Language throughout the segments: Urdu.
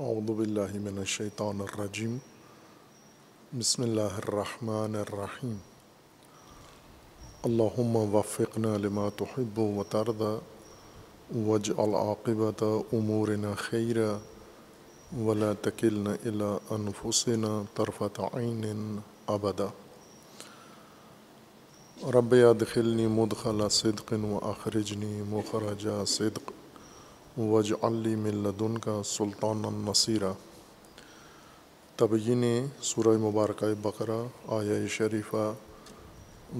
اعوذ باللہ من الشیطان الرجیم بسم اللہ الرحمن الرحیم اللہم وفقنا لما تحب و ترضى واجعل عاقبت امورنا خیرا ولا تکلنا الى انفسنا طرفت عین ابدا رب ادخلنی مدخل صدق و اخرجنی مخرج صدق. وج علی ملدن کا سلطان النصیرہ تبین سورہ مبارکہ بقرہ آیا شریفہ۔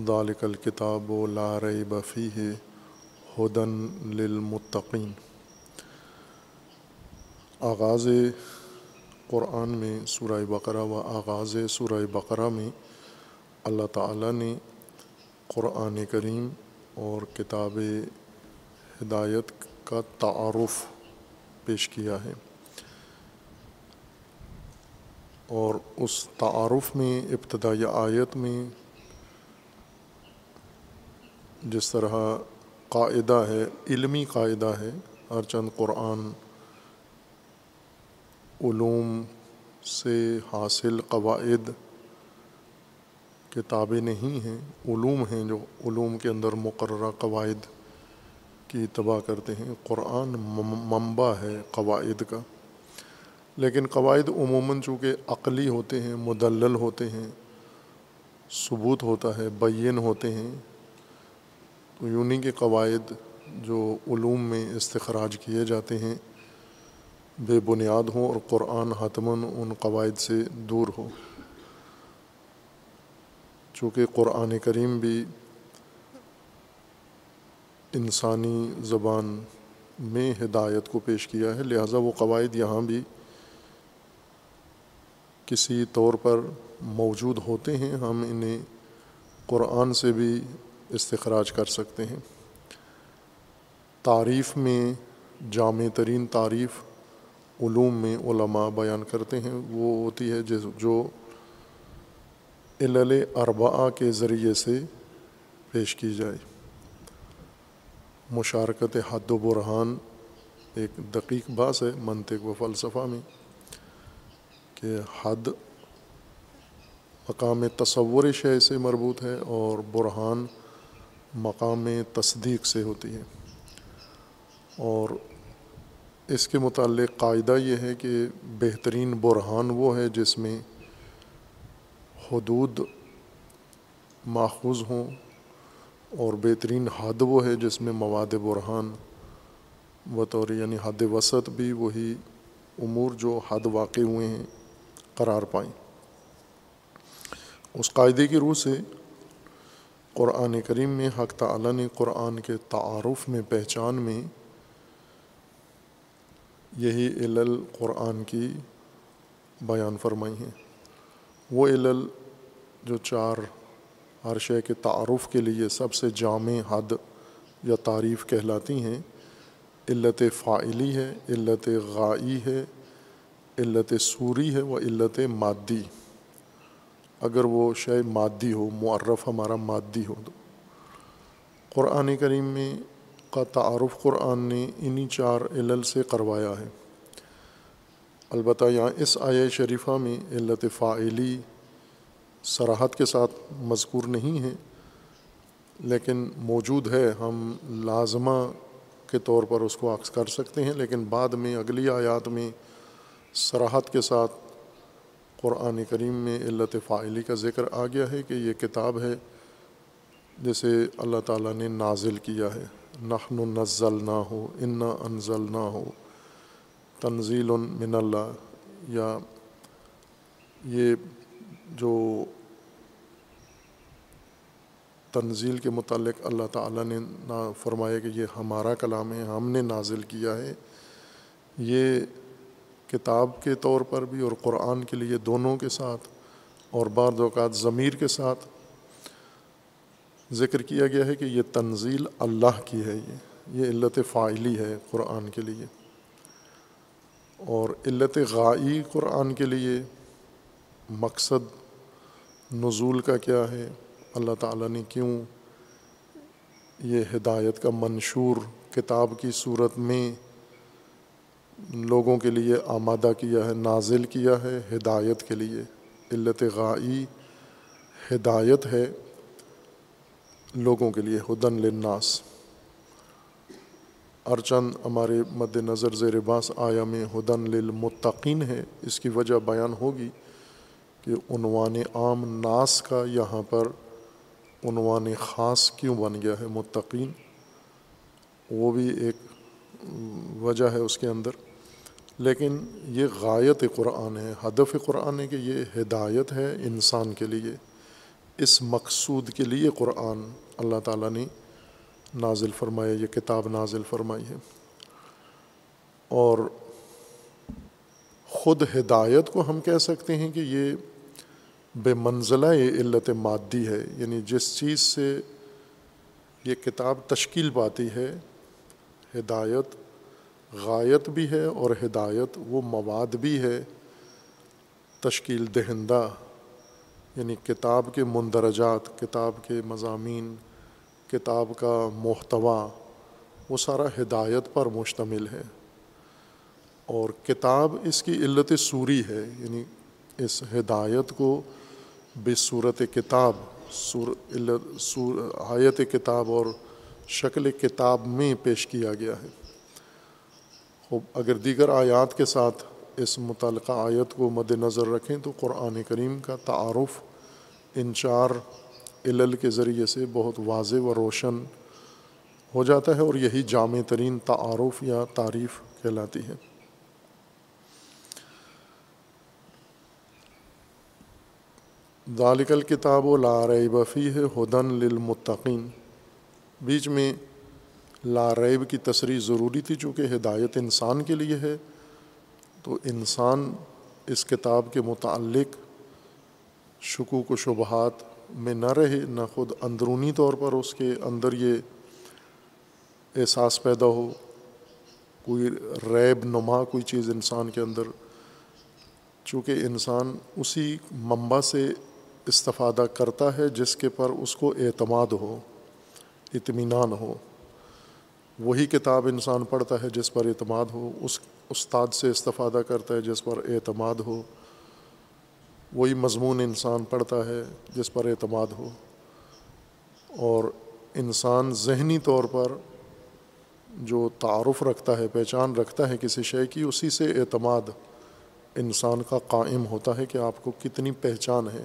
دالک الکتاب و لا ریب فیہ ہدن للمتقین۔ آغاز قرآن میں سورہ بقرہ و آغاز سورہ بقرہ میں اللہ تعالیٰ نے قرآن کریم اور کتاب ہدایت کا تعارف پیش کیا ہے۔ اور اس تعارف میں، ابتدائی آیت میں جس طرح قاعدہ ہے، علمی قاعدہ ہے، ہر چند قرآن علوم سے حاصل قواعد کتابیں نہیں ہیں، علوم ہیں جو علوم کے اندر مقررہ قواعد کی تباہ کرتے ہیں۔ قرآن منبع ہے قواعد کا۔ لیکن قواعد عموماً چونکہ عقلی ہوتے ہیں، مدلل ہوتے ہیں، ثبوت ہوتا ہے، بین ہوتے ہیں، تو یونی کے قواعد جو علوم میں استخراج کیے جاتے ہیں، بے بنیاد ہوں اور قرآن حتماً ان قواعد سے دور ہو۔ چونکہ قرآن کریم بھی انسانی زبان میں ہدایت کو پیش کیا ہے، لہٰذا وہ قواعد یہاں بھی کسی طور پر موجود ہوتے ہیں۔ ہم انہیں قرآن سے بھی استخراج کر سکتے ہیں۔ تعریف میں، جامع ترین تعریف علوم میں علماء بیان کرتے ہیں۔ وہ ہوتی ہے جس جو علل اربعہ کے ذریعے سے پیش کی جائے۔ مشارکت حد و برحان ایک دقیق باس ہے منطق و فلسفہ میں کہ حد مقام تصور شے سے مربوط ہے اور برحان مقام تصدیق سے ہوتی ہے۔ اور اس کے متعلق قاعدہ یہ ہے کہ بہترین برحان وہ ہے جس میں حدود ماخوذ ہوں اور بہترین حد وہ ہے جس میں مواد برہان بطور یعنی حد وسط بھی وہی امور جو حد واقع ہوئے ہیں، قرار پائیں۔ اس قاعدے کی روح سے قرآن کریم میں حق تعالیٰ نے قرآن کے تعارف میں، پہچان میں یہی علل قرآن کی بیان فرمائی ہیں۔ وہ علل جو چار ہر شے کے تعارف کے لیے سب سے جامع حد یا تعریف کہلاتی ہیں۔ علت فائلی ہے، علت غائی ہے، علت سوری ہے وہ علت مادی۔ اگر وہ شے مادی ہو، معرف ہمارا مادی ہو تو۔ قرآن کریم میں کا تعارف قرآن نے انہی چار علل سے کروایا ہے۔ البتہ یہاں اس آیا شریفہ میں علت فائلی سراحت کے ساتھ مذکور نہیں ہے لیکن موجود ہے۔ ہم لازمہ کے طور پر اس کو عکس کر سکتے ہیں، لیکن بعد میں اگلی آیات میں سراحت کے ساتھ قرآن کریم میں علت فائلی کا ذکر آ گیا ہے کہ یہ کتاب ہے جسے اللہ تعالیٰ نے نازل کیا ہے۔ نخن نزل نہ ہو ان انزل نہ ہو تنزیل من اللہ۔ یا یہ جو تنزیل کے متعلق اللہ تعالیٰ نے فرمایا کہ یہ ہمارا کلام ہے، ہم نے نازل کیا ہے۔ یہ کتاب کے طور پر بھی اور قرآن کے لیے دونوں کے ساتھ اور بعض اوقات ضمیر کے ساتھ ذکر کیا گیا ہے کہ یہ تنزیل اللہ کی ہے، یہ یہ علت فائلی ہے قرآن کے لیے۔ اور علت غائی قرآن کے لیے مقصد نزول کا کیا ہے؟ اللہ تعالیٰ نے کیوں یہ ہدایت کا منشور کتاب کی صورت میں لوگوں کے لیے آمادہ کیا ہے، نازل کیا ہے، ہدایت کے لیے؟ علت غائی ہدایت ہے لوگوں کے لیے، ہدن للناس۔ ارچند ہمارے مد نظر زیر باس آیا میں ہدن للمتقین ہے۔ اس کی وجہ بیان ہوگی کہ عنوان عام ناس کا یہاں پر عنوان خاص کیوں بن گیا ہے متقین؟ وہ بھی ایک وجہ ہے اس کے اندر۔ لیکن یہ غایت قرآن ہے، ہدف قرآن ہے کہ یہ ہدایت ہے انسان کے لیے۔ اس مقصود کے لیے قرآن اللہ تعالیٰ نے نازل فرمایا، یہ کتاب نازل فرمائی ہے۔ اور خود ہدایت کو ہم کہہ سکتے ہیں کہ یہ بے منزلہ یہ علت مادی ہے یعنی جس چیز سے یہ کتاب تشکیل پاتی ہے، ہدایت غایت بھی ہے اور ہدایت وہ مواد بھی ہے، تشکیل دہندہ یعنی کتاب کے مندرجات، کتاب کے مضامین، کتاب کا محتوا وہ سارا ہدایت پر مشتمل ہے۔ اور کتاب اس کی علت سوری ہے یعنی اس ہدایت کو بے صورت کتاب، سور آیت کتاب اور شکل کتاب میں پیش کیا گیا ہے۔ خوب، اگر دیگر آیات کے ساتھ اس متعلقہ آیت کو مد نظر رکھیں تو قرآن کریم کا تعارف ان چار علل کے ذریعے سے بہت واضح و روشن ہو جاتا ہے اور یہی جامع ترین تعارف یا تعریف کہلاتی ہے۔ ذالک الکتاب و ریب فی ہے ہدن للمتقین۔ بیچ میں لا ریب کی تصریح ضروری تھی چونکہ ہدایت انسان کے لیے ہے، تو انسان اس کتاب کے متعلق شکوک و شبہات میں نہ رہے، نہ خود اندرونی طور پر اس کے اندر یہ احساس پیدا ہو، کوئی ریب نما کوئی چیز انسان کے اندر۔ چونکہ انسان اسی منبع سے استفادہ کرتا ہے جس کے پر اس کو اعتماد ہو، اطمینان ہو۔ وہی کتاب انسان پڑھتا ہے جس پر اعتماد ہو، اس استاد سے استفادہ کرتا ہے جس پر اعتماد ہو۔ وہی مضمون انسان پڑھتا ہے جس پر اعتماد ہو۔ اور انسان ذہنی طور پر جو تعارف رکھتا ہے، پہچان رکھتا ہے کسی شے کی، اسی سے اعتماد انسان کا قائم ہوتا ہے کہ آپ کو کتنی پہچان ہے۔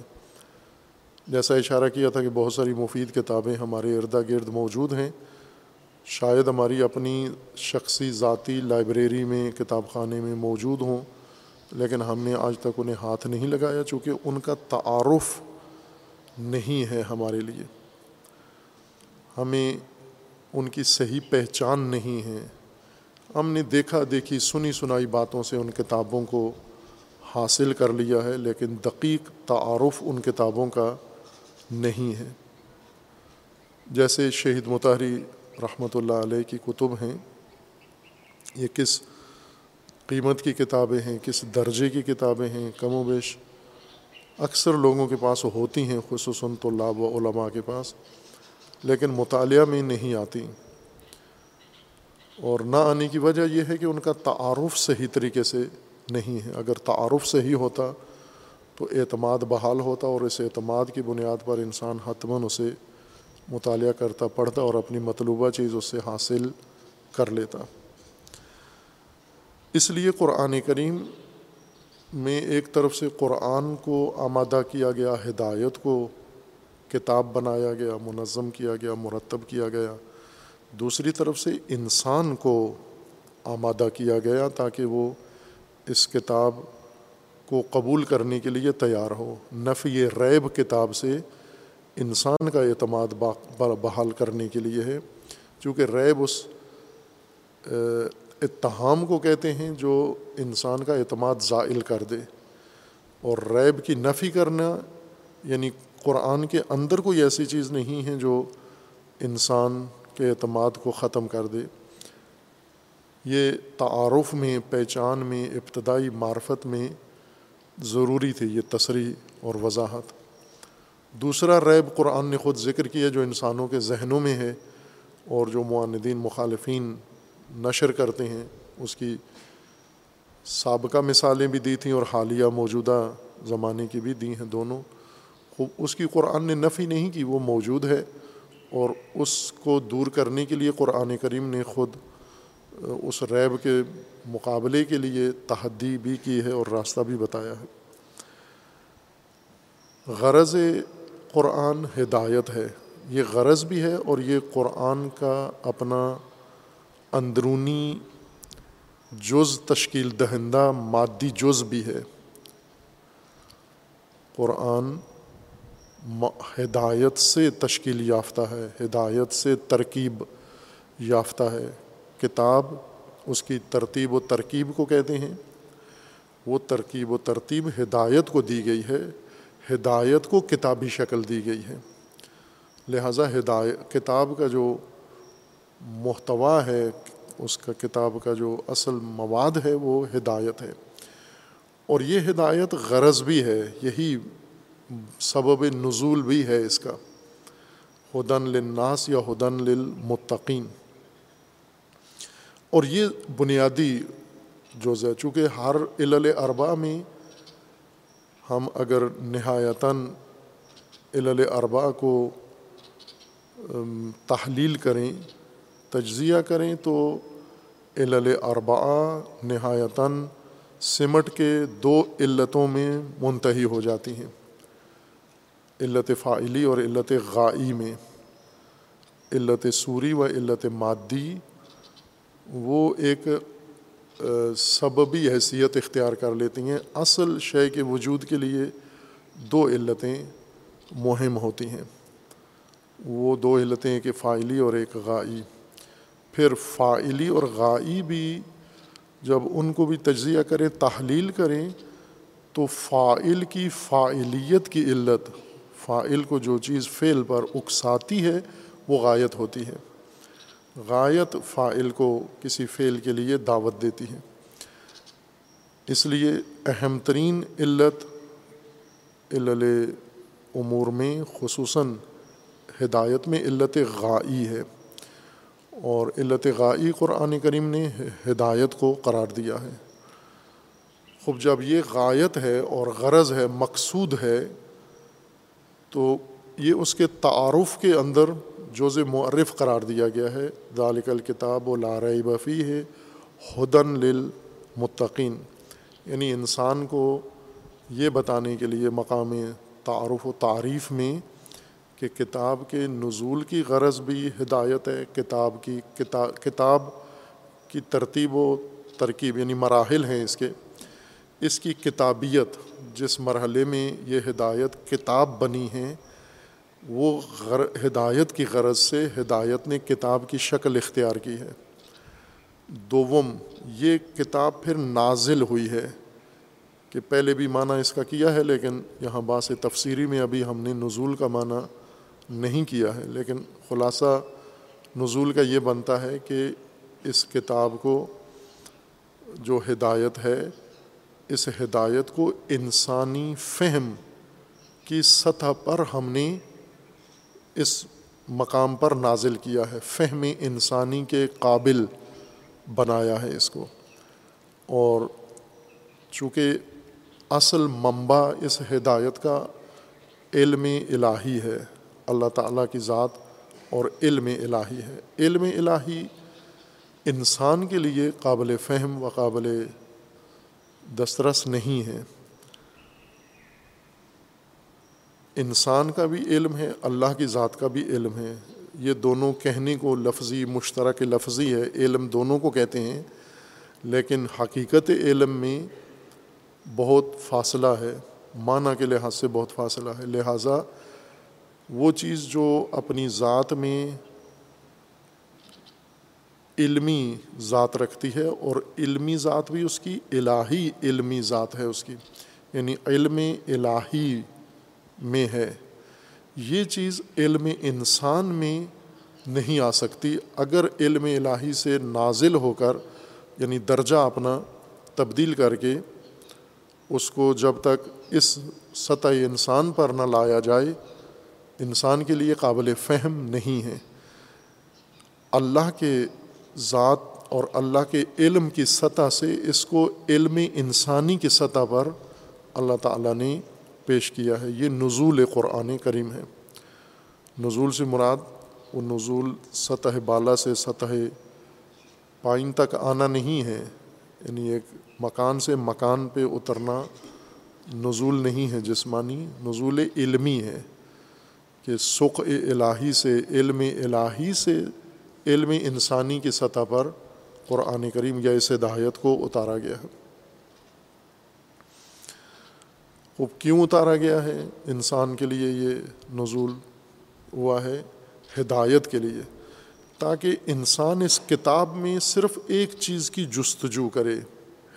جیسا اشارہ کیا تھا کہ بہت ساری مفید کتابیں ہمارے اردا گرد موجود ہیں۔ شاید ہماری اپنی شخصی ذاتی لائبریری میں کتاب خانے میں موجود ہوں، لیکن ہم نے آج تک انہیں ہاتھ نہیں لگایا چونکہ ان کا تعارف نہیں ہے ہمارے لیے۔ ہمیں ان کی صحیح پہچان نہیں ہے۔ ہم نے دیکھا، دیکھی، سنی، سنائی باتوں سے ان کتابوں کو حاصل کر لیا ہے، لیکن دقیق تعارف ان کتابوں کا نہیں ہے۔ جیسے شہید متحری رحمۃ اللہ علیہ کی کتب ہیں، یہ کس قیمت کی کتابیں ہیں، کس درجے کی کتابیں ہیں، کم و بیش اکثر لوگوں کے پاس ہوتی ہیں، خصوصاً طلاب و علماء کے پاس، لیکن مطالعہ میں نہیں آتی۔ اور نہ آنے کی وجہ یہ ہے کہ ان کا تعارف صحیح طریقے سے نہیں ہے۔ اگر تعارف صحیح ہوتا تو اعتماد بحال ہوتا اور اس اعتماد کی بنیاد پر انسان حتماً اسے مطالعہ کرتا، پڑھتا اور اپنی مطلوبہ چیز اس سے حاصل کر لیتا۔ اس لیے قرآن کریم میں ایک طرف سے قرآن کو آمادہ کیا گیا، ہدایت کو کتاب بنایا گیا، منظم کیا گیا، مرتب کیا گیا۔ دوسری طرف سے انسان کو آمادہ کیا گیا تاکہ وہ اس کتاب کو قبول کرنے کے لیے تیار ہو۔ نفی ریب کتاب سے انسان کا اعتماد بحال کرنے کے لیے ہے۔ چونکہ ریب اس اتہام کو کہتے ہیں جو انسان کا اعتماد زائل کر دے۔ اور ریب کی نفی کرنا یعنی قرآن کے اندر کوئی ایسی چیز نہیں ہے جو انسان کے اعتماد کو ختم کر دے۔ یہ تعارف میں، پہچان میں، ابتدائی معرفت میں ضروری تھی یہ تصریح اور وضاحت۔ دوسرا، ریب قرآن نے خود ذکر کیا جو انسانوں کے ذہنوں میں ہے اور جو معاندین مخالفین نشر کرتے ہیں۔ اس کی سابقہ مثالیں بھی دی تھیں اور حالیہ موجودہ زمانے کی بھی دی ہیں دونوں۔ اس کی قرآن نے نفی نہیں کی، وہ موجود ہے اور اس کو دور کرنے کے لیے قرآن کریم نے خود اس ریب کے مقابلے کے لیے تحدی بھی کی ہے اور راستہ بھی بتایا ہے۔ غرض قرآن ہدایت ہے۔ یہ غرض بھی ہے اور یہ قرآن کا اپنا اندرونی جز، تشکیل دہندہ مادی جز بھی ہے۔ قرآن ہدایت سے تشکیل یافتہ ہے، ہدایت سے ترکیب یافتہ ہے۔ کتاب اس کی ترتیب و ترکیب کو کہتے ہیں۔ وہ ترکیب و ترتیب ہدایت کو دی گئی ہے، ہدایت کو کتابی شکل دی گئی ہے۔ لہٰذا ہدایت کتاب کا جو محتوا ہے، اس کا کتاب کا جو اصل مواد ہے، وہ ہدایت ہے۔ اور یہ ہدایت غرض بھی ہے، یہی سبب نزول بھی ہے اس کا۔ ہدن للناس یا ہدن للمتقین۔ اور یہ بنیادی جو ہے، چونکہ ہر علل اربا میں ہم اگر نہایتاً علل اربا کو تحلیل کریں، تجزیہ کریں، تو علل اربا نہایتاً سمٹ کے دو علتوں میں منتحی ہو جاتی ہیں۔ علت فائلی اور علت غائی میں۔ علت سوری و علت مادی وہ ایک سببی حیثیت اختیار کر لیتی ہیں۔ اصل شے کے وجود کے لیے دو علتیں مہم ہوتی ہیں۔ وہ دو علتیں، ایک فائلی اور ایک غائی۔ پھر فائلی اور غائی بھی جب ان کو بھی تجزیہ کریں، تحلیل کریں، تو فائل کی فائلیت کی علت فائل کو جو چیز فعل پر اکساتی ہے، وہ غایت ہوتی ہے۔ غایت فائل کو کسی فعل کے لیے دعوت دیتی ہے اس لیے اہم ترین علت علل امور میں خصوصاً ہدایت میں علت غائی ہے۔ اور علت غائی قرآن کریم نے ہدایت کو قرار دیا ہے۔ خوب جب یہ غایت ہے اور غرض ہے، مقصود ہے، تو یہ اس کے تعارف کے اندر جوز معرف قرار دیا گیا ہے، ذالک الکتاب و لارۂ بفی ہے ہدن للمتقین۔ یعنی انسان کو یہ بتانے کے لیے مقام تعارف و تعریف میں کہ کتاب کے نزول کی غرض بھی ہدایت ہے، کتاب کی کتاب کی ترتیب و ترکیب یعنی مراحل ہیں اس کے۔ اس کی کتابیت، جس مرحلے میں یہ ہدایت کتاب بنی ہے وہ غر، ہدایت کی غرض سے ہدایت نے کتاب کی شکل اختیار کی ہے۔ دوم، یہ کتاب پھر نازل ہوئی ہے کہ پہلے بھی معنی اس کا کیا ہے، لیکن یہاں باس تفسیری میں ابھی ہم نے نزول کا معنی نہیں کیا ہے۔ لیکن خلاصہ نزول کا یہ بنتا ہے کہ اس کتاب کو جو ہدایت ہے، اس ہدایت کو انسانی فہم کی سطح پر ہم نے اس مقام پر نازل کیا ہے۔ فہم انسانی کے قابل بنایا ہے اس کو۔ اور چونکہ اصل منبع اس ہدایت کا علم الہی ہے، اللہ تعالیٰ کی ذات اور علم الہی ہے۔ علم الہی انسان کے لیے قابل فہم و قابل دسترس نہیں ہے۔ انسان کا بھی علم ہے، اللہ کی ذات کا بھی علم ہے۔ یہ دونوں کہنے کو لفظی مشترک لفظی ہے۔ علم دونوں کو کہتے ہیں، لیکن حقیقت علم میں بہت فاصلہ ہے۔ معنی کے لحاظ سے بہت فاصلہ ہے۔ لہٰذا وہ چیز جو اپنی ذات میں علمی ذات رکھتی ہے اور علمی ذات بھی اس کی، الہی علمی ذات ہے اس کی۔ یعنی علم الہی میں ہے۔ یہ چیز علم انسان میں نہیں آ سکتی۔ اگر علم الہی سے نازل ہو کر یعنی درجہ اپنا تبدیل کر کے اس کو جب تک اس سطح انسان پر نہ لایا جائے، انسان کے لیے قابل فہم نہیں ہے۔ اللہ کے ذات اور اللہ کے علم کی سطح سے اس کو علم انسانی کی سطح پر اللہ تعالیٰ نے پیش کیا ہے، یہ نزول قرآن کریم ہے۔ نزول سے مراد وہ نزول سطح بالا سے سطح پائن تک آنا نہیں ہے یعنی ایک مکان سے مکان پہ اترنا نزول نہیں ہے، جسمانی نزول علمی ہے کہ سخ الہی سے، علم الہی سے علم انسانی کی سطح پر قرآن کریم یا اس ہدایت کو اتارا گیا ہے۔ خوب کیوں اتارا گیا ہے؟ انسان کے لیے یہ نزول ہوا ہے، ہدایت کے لیے۔ تاکہ انسان اس کتاب میں صرف ایک چیز کی جستجو کرے،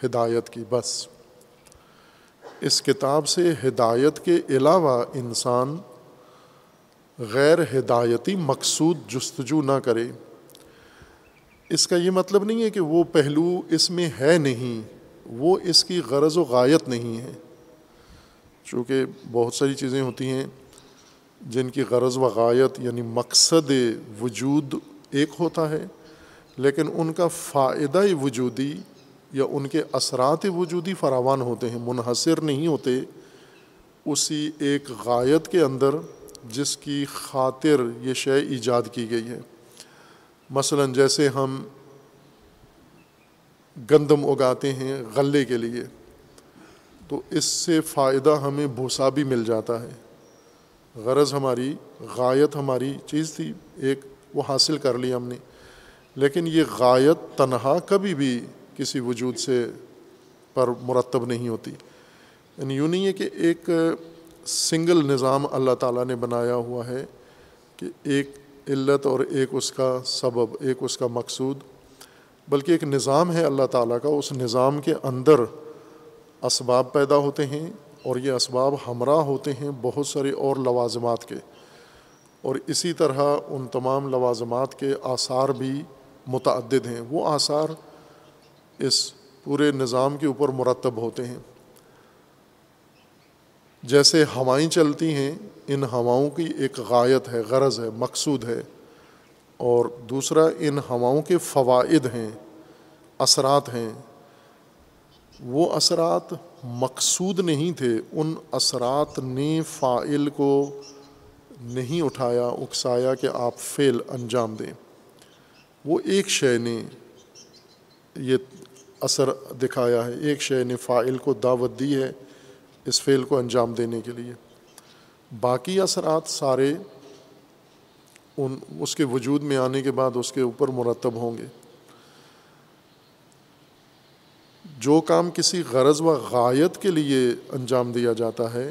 ہدایت کی، بس۔ اس کتاب سے ہدایت کے علاوہ انسان غیر ہدایتی مقصود جستجو نہ کرے۔ اس کا یہ مطلب نہیں ہے کہ وہ پہلو اس میں ہے نہیں، وہ اس کی غرض و غایت نہیں ہے۔ چونکہ بہت ساری چیزیں ہوتی ہیں جن کی غرض و غایت یعنی مقصد وجود ایک ہوتا ہے، لیکن ان کا فائدہ وجودی یا ان کے اثرات وجودی فراوان ہوتے ہیں، منحصر نہیں ہوتے اسی ایک غایت کے اندر جس کی خاطر یہ شے ایجاد کی گئی ہے۔ مثلاً جیسے ہم گندم اگاتے ہیں غلے کے لیے۔ تو اس سے فائدہ ہمیں بھوسا بھی مل جاتا ہے۔ غرض ہماری، غایت ہماری چیز تھی، ایک وہ حاصل کر لی ہم نے۔ لیکن یہ غایت، تنہا کبھی بھی کسی وجود سے پر مرتب نہیں ہوتی۔ یعنی یوں نہیں ہے کہ ایک سنگل نظام اللہ تعالیٰ نے بنایا ہوا ہے کہ ایک علت اور ایک اس کا سبب، ایک اس کا مقصود، بلکہ ایک نظام ہے اللہ تعالیٰ کا۔ اس نظام کے اندر اسباب پیدا ہوتے ہیں اور یہ اسباب ہمراہ ہوتے ہیں بہت سارے اور لوازمات کے۔ اور اسی طرح ان تمام لوازمات کے آثار بھی متعدد ہیں۔ وہ آثار اس پورے نظام کے اوپر مرتب ہوتے ہیں۔ جیسے ہوائیں چلتی ہیں، ان ہواؤں کی ایک غایت ہے، غرض ہے، مقصود ہے۔ اور دوسرا، ان ہواؤں کے فوائد ہیں، اثرات ہیں۔ وہ اثرات مقصود نہیں تھے، ان اثرات نے فائل کو نہیں اٹھایا، اکسایا کہ آپ فعل انجام دیں۔ وہ ایک شے نے یہ اثر دکھایا ہے، ایک شے نے فائل کو دعوت دی ہے اس فعل کو انجام دینے کے لیے۔ باقی اثرات سارے ان، اس کے وجود میں آنے کے بعد اس کے اوپر مرتب ہوں گے۔ جو کام کسی غرض و غایت کے لیے انجام دیا جاتا ہے،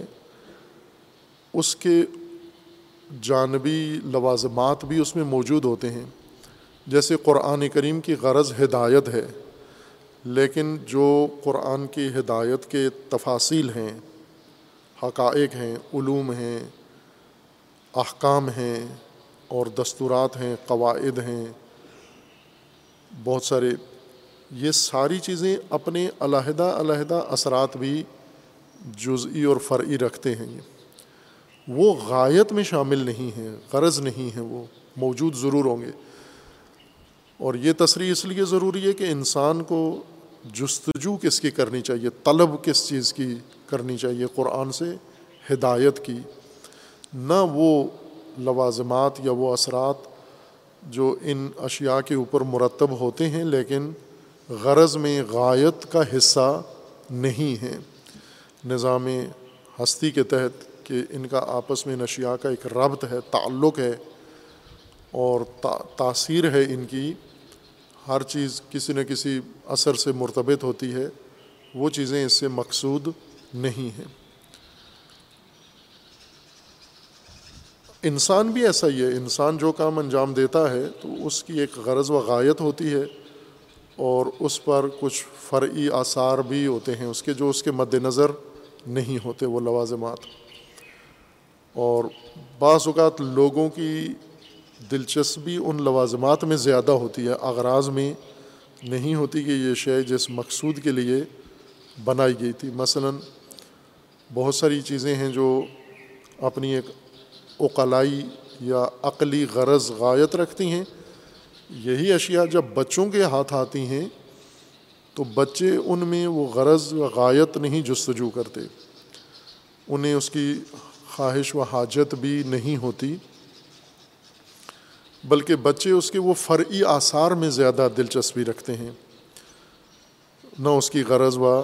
اس کے جانبی لوازمات بھی اس میں موجود ہوتے ہیں۔ جیسے قرآن کریم کی غرض ہدایت ہے، لیکن جو قرآن کی ہدایت کے تفاصیل ہیں، حقائق ہیں، علوم ہیں، احکام ہیں اور دستورات ہیں، قواعد ہیں، بہت سارے یہ ساری چیزیں اپنے علیحدہ علیحدہ اثرات بھی جزئی اور فرعی رکھتے ہیں یہ۔ وہ غایت میں شامل نہیں ہیں، غرض نہیں ہیں، وہ موجود ضرور ہوں گے۔ اور یہ تصریح اس لیے ضروری ہے کہ انسان کو جستجو کس کی کرنی چاہیے، طلب کس چیز کی کرنی چاہیے، قرآن سے ہدایت کی۔ نہ وہ لوازمات یا وہ اثرات جو ان اشیاء کے اوپر مرتب ہوتے ہیں، لیکن غرض میں غایت کا حصہ نہیں ہے۔ نظام ہستی کے تحت کہ ان کا آپس میں نشیا کا ایک ربط ہے، تعلق ہے اور تاثیر ہے ان کی۔ ہر چیز کسی نہ کسی اثر سے مرتبط ہوتی ہے۔ وہ چیزیں اس سے مقصود نہیں ہیں۔ انسان بھی ایسا ہی ہے۔ انسان جو کام انجام دیتا ہے تو اس کی ایک غرض و غایت ہوتی ہے۔ اور اس پر کچھ فرعی آثار بھی ہوتے ہیں اس کے جو اس کے مد نظر نہیں ہوتے وہ لوازمات۔ اور بعض اوقات لوگوں کی دلچسپی ان لوازمات میں زیادہ ہوتی ہے، اغراض میں نہیں ہوتی کہ یہ شے جس مقصود کے لیے بنائی گئی تھی۔ مثلا بہت ساری چیزیں ہیں جو اپنی ایک اقلائی یا عقلی غرض غایت رکھتی ہیں۔ یہی اشیاء جب بچوں کے ہاتھ آتی ہیں، تو بچے ان میں وہ غرض و غایت نہیں جستجو کرتے۔ انہیں اس کی خواہش و حاجت بھی نہیں ہوتی، بلکہ بچے اس کے وہ فرعی آثار میں زیادہ دلچسپی رکھتے ہیں۔ نہ اس کی غرض و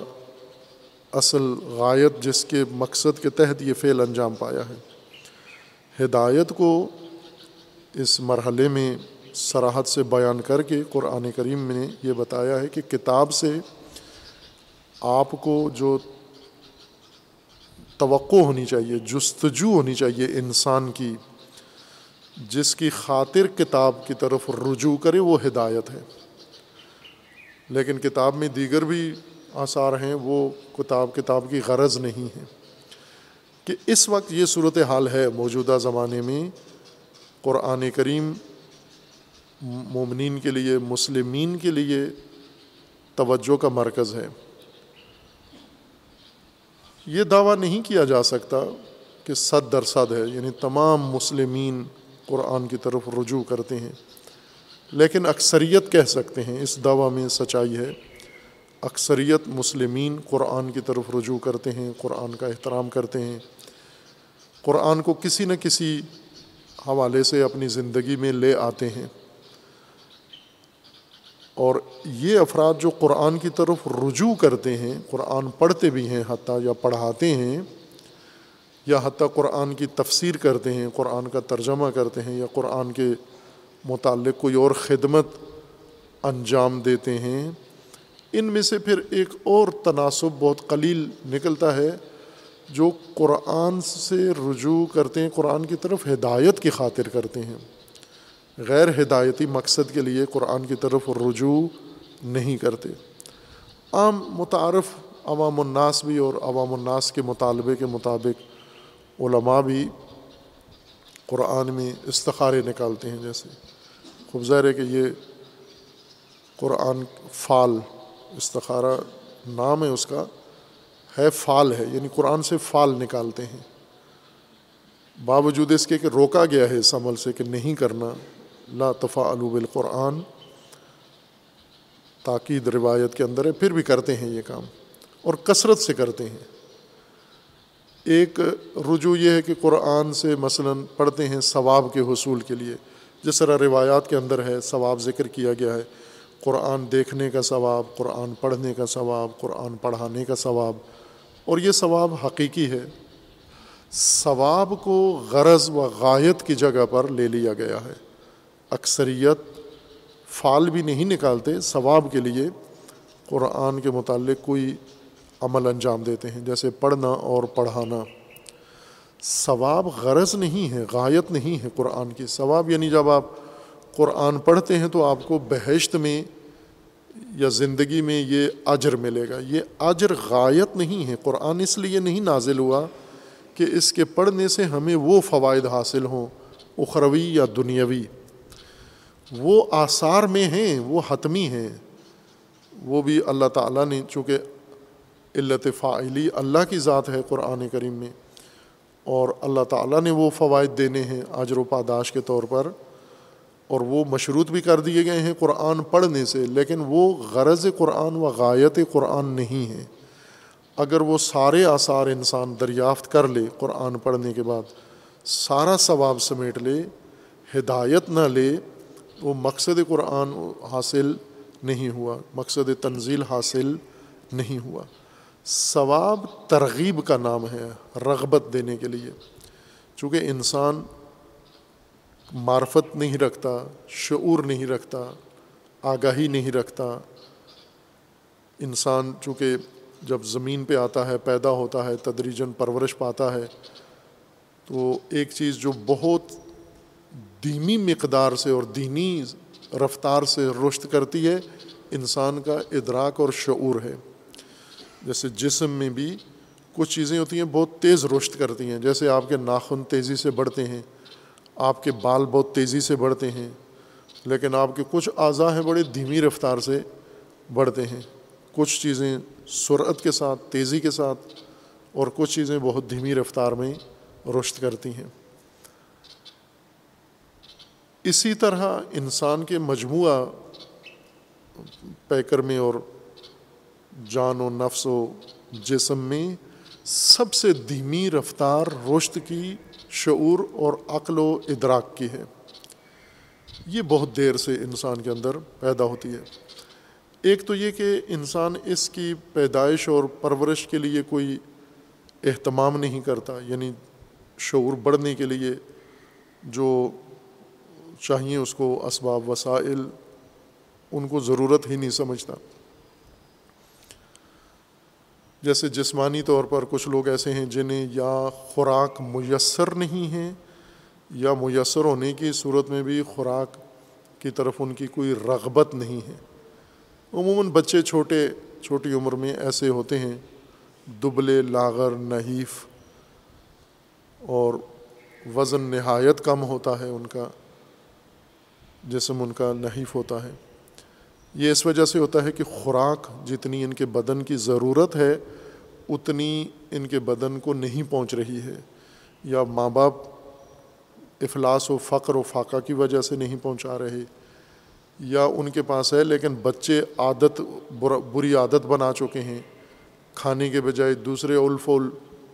اصل غایت جس کے مقصد کے تحت یہ فعل انجام پایا ہے۔ ہدایت کو اس مرحلے میں سراحت سے بیان کر کے قرآن کریم میں نے یہ بتایا ہے کہ کتاب سے آپ کو جو توقع ہونی چاہیے، جستجو ہونی چاہیے انسان کی، جس کی خاطر کتاب کی طرف رجوع کرے، وہ ہدایت ہے۔ لیکن کتاب میں دیگر بھی آثار ہیں، وہ کتاب کتاب کی غرض نہیں ہے۔ کہ اس وقت یہ صورت حال ہے موجودہ زمانے میں، قرآن کریم مومنین کے لیے، مسلمین کے لیے توجہ کا مرکز ہے۔ یہ دعویٰ نہیں کیا جا سکتا کہ صد درصد ہے یعنی تمام مسلمین قرآن کی طرف رجوع کرتے ہیں۔ لیکن اکثریت کہہ سکتے ہیں، اس دعویٰ میں سچائی ہے۔ اکثریت مسلمین قرآن کی طرف رجوع کرتے ہیں، قرآن کا احترام کرتے ہیں۔ قرآن کو کسی نہ کسی حوالے سے اپنی زندگی میں لے آتے ہیں۔ اور یہ افراد جو قرآن کی طرف رجوع کرتے ہیں، قرآن پڑھتے بھی ہیں حتیٰ یا پڑھاتے ہیں، یا حتیٰ قرآن کی تفسیر کرتے ہیں، قرآن کا ترجمہ کرتے ہیں، یا قرآن کے متعلق کوئی اور خدمت انجام دیتے ہیں، ان میں سے پھر ایک اور تناسب بہت قلیل نکلتا ہے جو قرآن سے رجوع کرتے ہیں، قرآن کی طرف ہدایت کی خاطر کرتے ہیں۔ غیر ہدایتی مقصد کے لیے قرآن کی طرف رجوع نہیں کرتے۔ عام متعارف عوام الناس بھی اور عوام الناس کے مطالبے کے مطابق علماء بھی قرآن میں استخارے نکالتے ہیں۔ جیسے خوب ظاہر ہے کہ یہ قرآن فال استخارہ نام ہے، اس کا ہے فال ہے یعنی قرآن سے فال نکالتے ہیں۔ باوجود اس کے کہ روکا گیا ہے اس عمل سے کہ نہیں کرنا۔ لا تفا الوب القرآن تاکید روایت کے اندر ہے، پھر بھی کرتے ہیں یہ کام اور کثرت سے کرتے ہیں۔ ایک رجوع یہ ہے کہ قرآن سے مثلا پڑھتے ہیں ثواب کے حصول کے لیے۔ جس طرح روایات کے اندر ہے، ثواب ذکر کیا گیا ہے۔ قرآن دیکھنے کا ثواب، قرآن پڑھنے کا ثواب، قرآن پڑھانے کا ثواب۔ اور یہ ثواب حقیقی ہے۔ ثواب کو غرض و غایت کی جگہ پر لے لیا گیا ہے۔ اکثریت فال بھی نہیں نکالتے، ثواب کے لیے قرآن کے متعلق کوئی عمل انجام دیتے ہیں، جیسے پڑھنا اور پڑھانا۔ ثواب غرض نہیں ہے، غایت نہیں ہے قرآن کی۔ ثواب یعنی جب آپ قرآن پڑھتے ہیں تو آپ کو بہشت میں یا زندگی میں یہ اجر ملے گا۔ یہ اجر غایت نہیں ہے۔ قرآن اس لیے نہیں نازل ہوا کہ اس کے پڑھنے سے ہمیں وہ فوائد حاصل ہوں، اخروی یا دنیاوی۔ وہ آثار میں ہیں، وہ حتمی ہیں۔ وہ بھی اللہ تعالیٰ نے، چونکہ علت فعلی اللہ کی ذات ہے قرآن کریم میں، اور اللہ تعالیٰ نے وہ فوائد دینے ہیں اجر و پاداش کے طور پر، اور وہ مشروط بھی کر دیے گئے ہیں قرآن پڑھنے سے، لیکن وہ غرض قرآن و غایت قرآن نہیں ہے اگر وہ سارے آثار انسان دریافت کر لے قرآن پڑھنے کے بعد، سارا ثواب سمیٹ لے، ہدایت نہ لے وہ مقصد قرآن حاصل نہیں ہوا، مقصد تنزیل حاصل نہیں ہوا۔ ثواب ترغیب کا نام ہے رغبت دینے کے لیے۔ چونکہ انسان معرفت نہیں رکھتا، شعور نہیں رکھتا، آگاہی نہیں رکھتا۔ انسان چونکہ جب زمین پہ آتا ہے، پیدا ہوتا ہے تدریجن پرورش پاتا ہے، تو ایک چیز جو بہت دینی مقدار سے اور دینی رفتار سے رشت کرتی ہے، انسان کا ادراک اور شعور ہے۔ جیسے جسم میں بھی کچھ چیزیں ہوتی ہیں، بہت تیز رشت کرتی ہیں۔ جیسے آپ کے ناخن تیزی سے بڑھتے ہیں، آپ کے بال بہت تیزی سے بڑھتے ہیں، لیکن آپ کے کچھ اعضاء ہیں بڑے دھیمی رفتار سے بڑھتے ہیں۔ کچھ چیزیں سرعت کے ساتھ، تیزی کے ساتھ اور کچھ چیزیں بہت دھیمی رفتار میں رشت کرتی ہیں۔ اسی طرح انسان کے مجموعہ پیکر میں اور جان و نفس و جسم میں سب سے دھیمی رفتار رشت کی شعور اور عقل و ادراک کی ہے۔ یہ بہت دیر سے انسان کے اندر پیدا ہوتی ہے۔ ایک تو یہ کہ انسان اس کی پیدائش اور پرورش کے لیے کوئی اہتمام نہیں کرتا یعنی شعور بڑھنے کے لیے جو چاہیے اس کو اسباب وسائل، ان کو ضرورت ہی نہیں سمجھتا۔ جیسے جسمانی طور پر کچھ لوگ ایسے ہیں جنہیں یا خوراک میسر نہیں ہیں یا میسر ہونے کی صورت میں بھی خوراک کی طرف ان کی کوئی رغبت نہیں ہے۔ عموماً بچے چھوٹے، چھوٹی عمر میں ایسے ہوتے ہیں۔ دبلے، لاغر، نحیف اور وزن نہایت کم ہوتا ہے ان کا۔ جسم ان کا نحیف ہوتا ہے۔ یہ اس وجہ سے ہوتا ہے کہ خوراک جتنی ان کے بدن کی ضرورت ہے، اتنی ان کے بدن کو نہیں پہنچ رہی ہے۔ یا ماں باپ افلاس و فقر و فاقہ کی وجہ سے نہیں پہنچا رہے۔ یا ان کے پاس ہے، لیکن بچے عادت بری عادت بنا چکے ہیں۔ کھانے کے بجائے دوسرے اول فول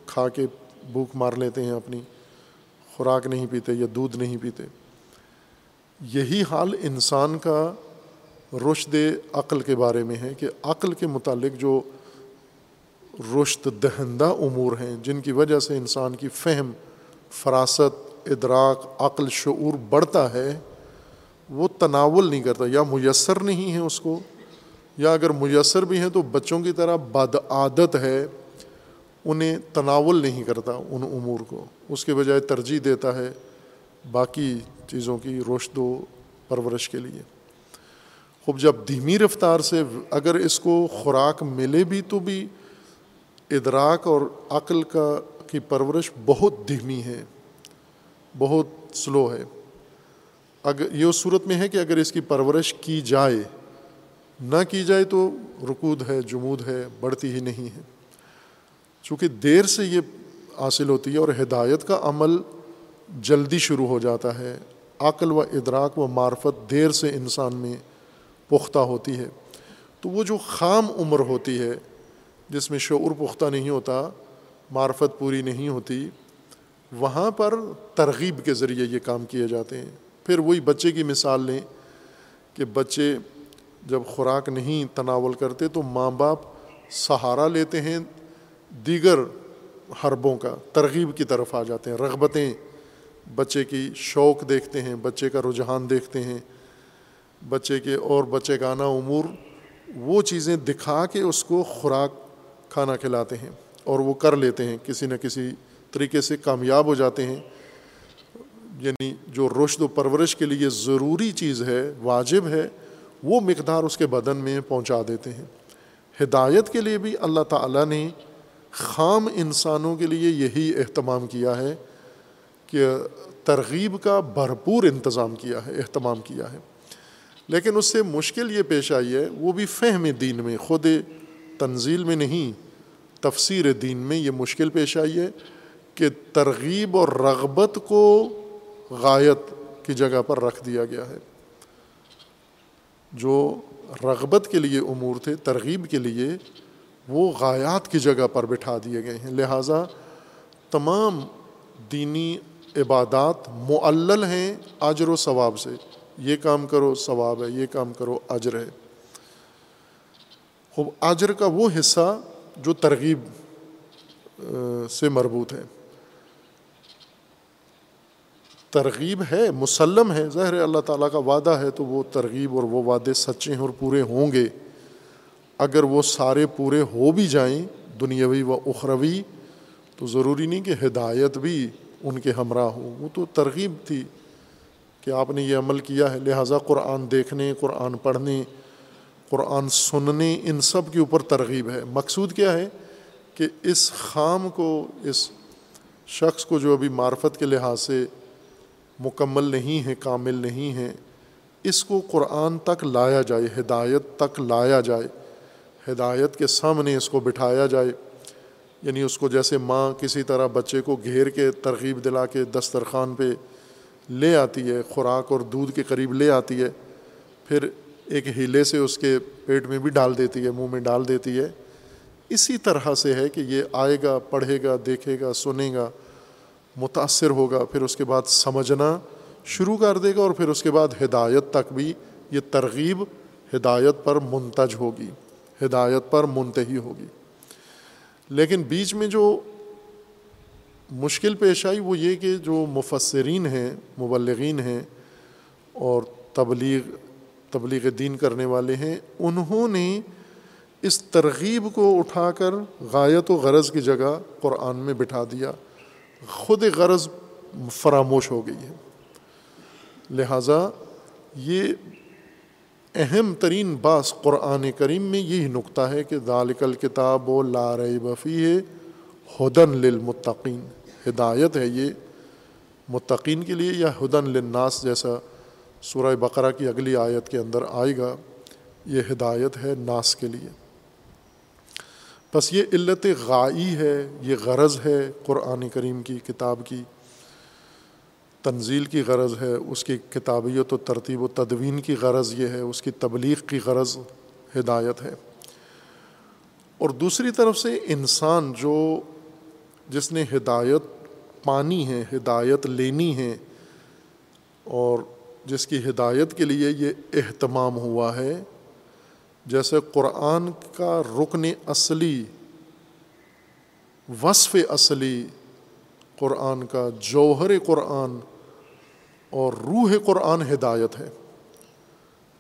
کھا کے بھوک مار لیتے ہیں اپنی۔ خوراک نہیں پیتے یا دودھ نہیں پیتے۔ یہی حال انسان کا رشد عقل کے بارے میں ہے کہ عقل کے متعلق جو رشد دہندہ امور ہیں، جن کی وجہ سے انسان کی فہم، فراست، ادراک، عقل، شعور بڑھتا ہے، وہ تناول نہیں کرتا، یا میسر نہیں ہے اس کو، یا اگر میسر بھی ہیں تو بچوں کی طرح بد عادت ہے، انہیں تناول نہیں کرتا ان امور کو۔ اس کے بجائے ترجیح دیتا ہے باقی چیزوں کی رشد و پرورش کے لیے۔ خوب جب دھیمی رفتار سے اگر اس کو خوراک ملے بھی تو بھی ادراک اور عقل کا کی پرورش بہت دھیمی ہے، بہت سلو ہے۔ اگر یہ اس صورت میں ہے کہ اگر اس کی پرورش کی جائے، نہ کی جائے تو رکود ہے، جمود ہے، بڑھتی ہی نہیں ہے۔ چونکہ دیر سے یہ حاصل ہوتی ہے اور ہدایت کا عمل جلدی شروع ہو جاتا ہے۔ عقل و ادراک و معرفت دیر سے انسان میں پختہ ہوتی ہے۔ تو وہ جو خام عمر ہوتی ہے، جس میں شعور پختہ نہیں ہوتا، معرفت پوری نہیں ہوتی، وہاں پر ترغیب کے ذریعے یہ کام کیے جاتے ہیں۔ پھر وہی بچے کی مثال لیں کہ بچے جب خوراک نہیں تناول کرتے تو ماں باپ سہارا لیتے ہیں دیگر حربوں کا، ترغیب کی طرف آ جاتے ہیں، رغبتیں بچے کی شوق دیکھتے ہیں، بچے کا رجحان دیکھتے ہیں، بچے کے اور بچے کا آنا امور، وہ چیزیں دکھا کے اس کو خوراک کھانا کھلاتے ہیں اور وہ کر لیتے ہیں، کسی نہ کسی طریقے سے کامیاب ہو جاتے ہیں۔ یعنی جو رشد و پرورش کے لیے ضروری چیز ہے، واجب ہے، وہ مقدار اس کے بدن میں پہنچا دیتے ہیں۔ ہدایت کے لیے بھی اللہ تعالیٰ نے خام انسانوں کے لیے یہی اہتمام کیا ہے۔ کہ ترغیب کا بھرپور انتظام کیا ہے، اہتمام کیا ہے۔ لیکن اس سے مشکل یہ پیش آئی ہے، وہ بھی فہم دین میں، خود تنزیل میں نہیں، تفسیر دین میں یہ مشکل پیش آئی ہے کہ ترغیب اور رغبت کو غایت کی جگہ پر رکھ دیا گیا ہے۔ جو رغبت کے لیے امور تھے، ترغیب کے لیے، وہ غایات کی جگہ پر بٹھا دیے گئے ہیں۔ لہٰذا تمام دینی عبادات معلل ہیں اجر و ثواب سے۔ یہ کام کرو، ثواب ہے، یہ کام کرو، اجر ہے۔ خوب، اجر کا وہ حصہ جو ترغیب سے مربوط ہے۔ ترغیب ہے، مسلم ہے، ظاہر اللہ تعالیٰ کا وعدہ ہے تو وہ ترغیب اور وہ وعدے سچے ہیں اور پورے ہوں گے۔ اگر وہ سارے پورے ہو بھی جائیں، دنیاوی و اخروی، تو ضروری نہیں کہ ہدایت بھی ان کے ہمراہ ہو وہ تو ترغیب تھی کہ آپ نے یہ عمل کیا ہے، لہٰذا قرآن دیکھنے، قرآن پڑھنے، قرآن سننے، ان سب کے اوپر ترغیب ہے۔ مقصود کیا ہے کہ اس خام کو، اس شخص کو جو ابھی معرفت کے لحاظ سے مکمل نہیں ہے، کامل نہیں ہے، اس کو قرآن تک لایا جائے، ہدایت تک لایا جائے، ہدایت کے سامنے اس کو بٹھایا جائے۔ یعنی اس کو جیسے ماں کسی طرح بچے کو گھیر کے ترغیب دلا کے دسترخوان پہ لے آتی ہے، خوراک اور دودھ کے قریب لے آتی ہے، پھر ایک ہیلے سے اس کے پیٹ میں بھی ڈال دیتی ہے، منہ میں ڈال دیتی ہے۔ اسی طرح سے ہے کہ یہ آئے گا، پڑھے گا، دیکھے گا، سنے گا، متاثر ہوگا، پھر اس کے بعد سمجھنا شروع کر دے گا اور پھر اس کے بعد ہدایت تک بھی یہ ترغیب ہدایت پر منتج ہوگی، ہدایت پر منتحی ہوگی۔ لیکن بیچ میں جو مشکل پیش آئی وہ یہ کہ جو مفسرین ہیں، مبلغین ہیں اور تبلیغ تبلیغ دین کرنے والے ہیں، انہوں نے اس ترغیب کو اٹھا کر غایت و غرض کی جگہ قرآن میں بٹھا دیا۔ خود غرض فراموش ہو گئی ہے۔ لہٰذا یہ اہم ترین باس قرآن کریم میں یہی نقطہ ہے کہ ذالک الکتاب و لار بفی ہے ہدن للمتقین۔ ہدایت ہے یہ متقین کے لیے یا ہدن للناس جیسا سورہ بقرہ کی اگلی آیت کے اندر آئے گا، یہ ہدایت ہے ناس کے لیے۔ بس یہ علت غائی ہے، یہ غرض ہے قرآن کریم کی، کتاب کی۔ تنزیل کی غرض ہے، اس کی کتابیت و ترتیب و تدوین کی غرض یہ ہے، اس کی تبلیغ کی غرض ہدایت ہے۔ اور دوسری طرف سے انسان جو جس نے ہدایت پانی ہے، ہدایت لینی ہے، اور جس کی ہدایت کے لیے یہ اہتمام ہوا ہے، جیسے قرآن کا رکن اصلی، وصف اصلی قرآن کا، جوہر قرآن اور روح قرآن ہدایت ہے۔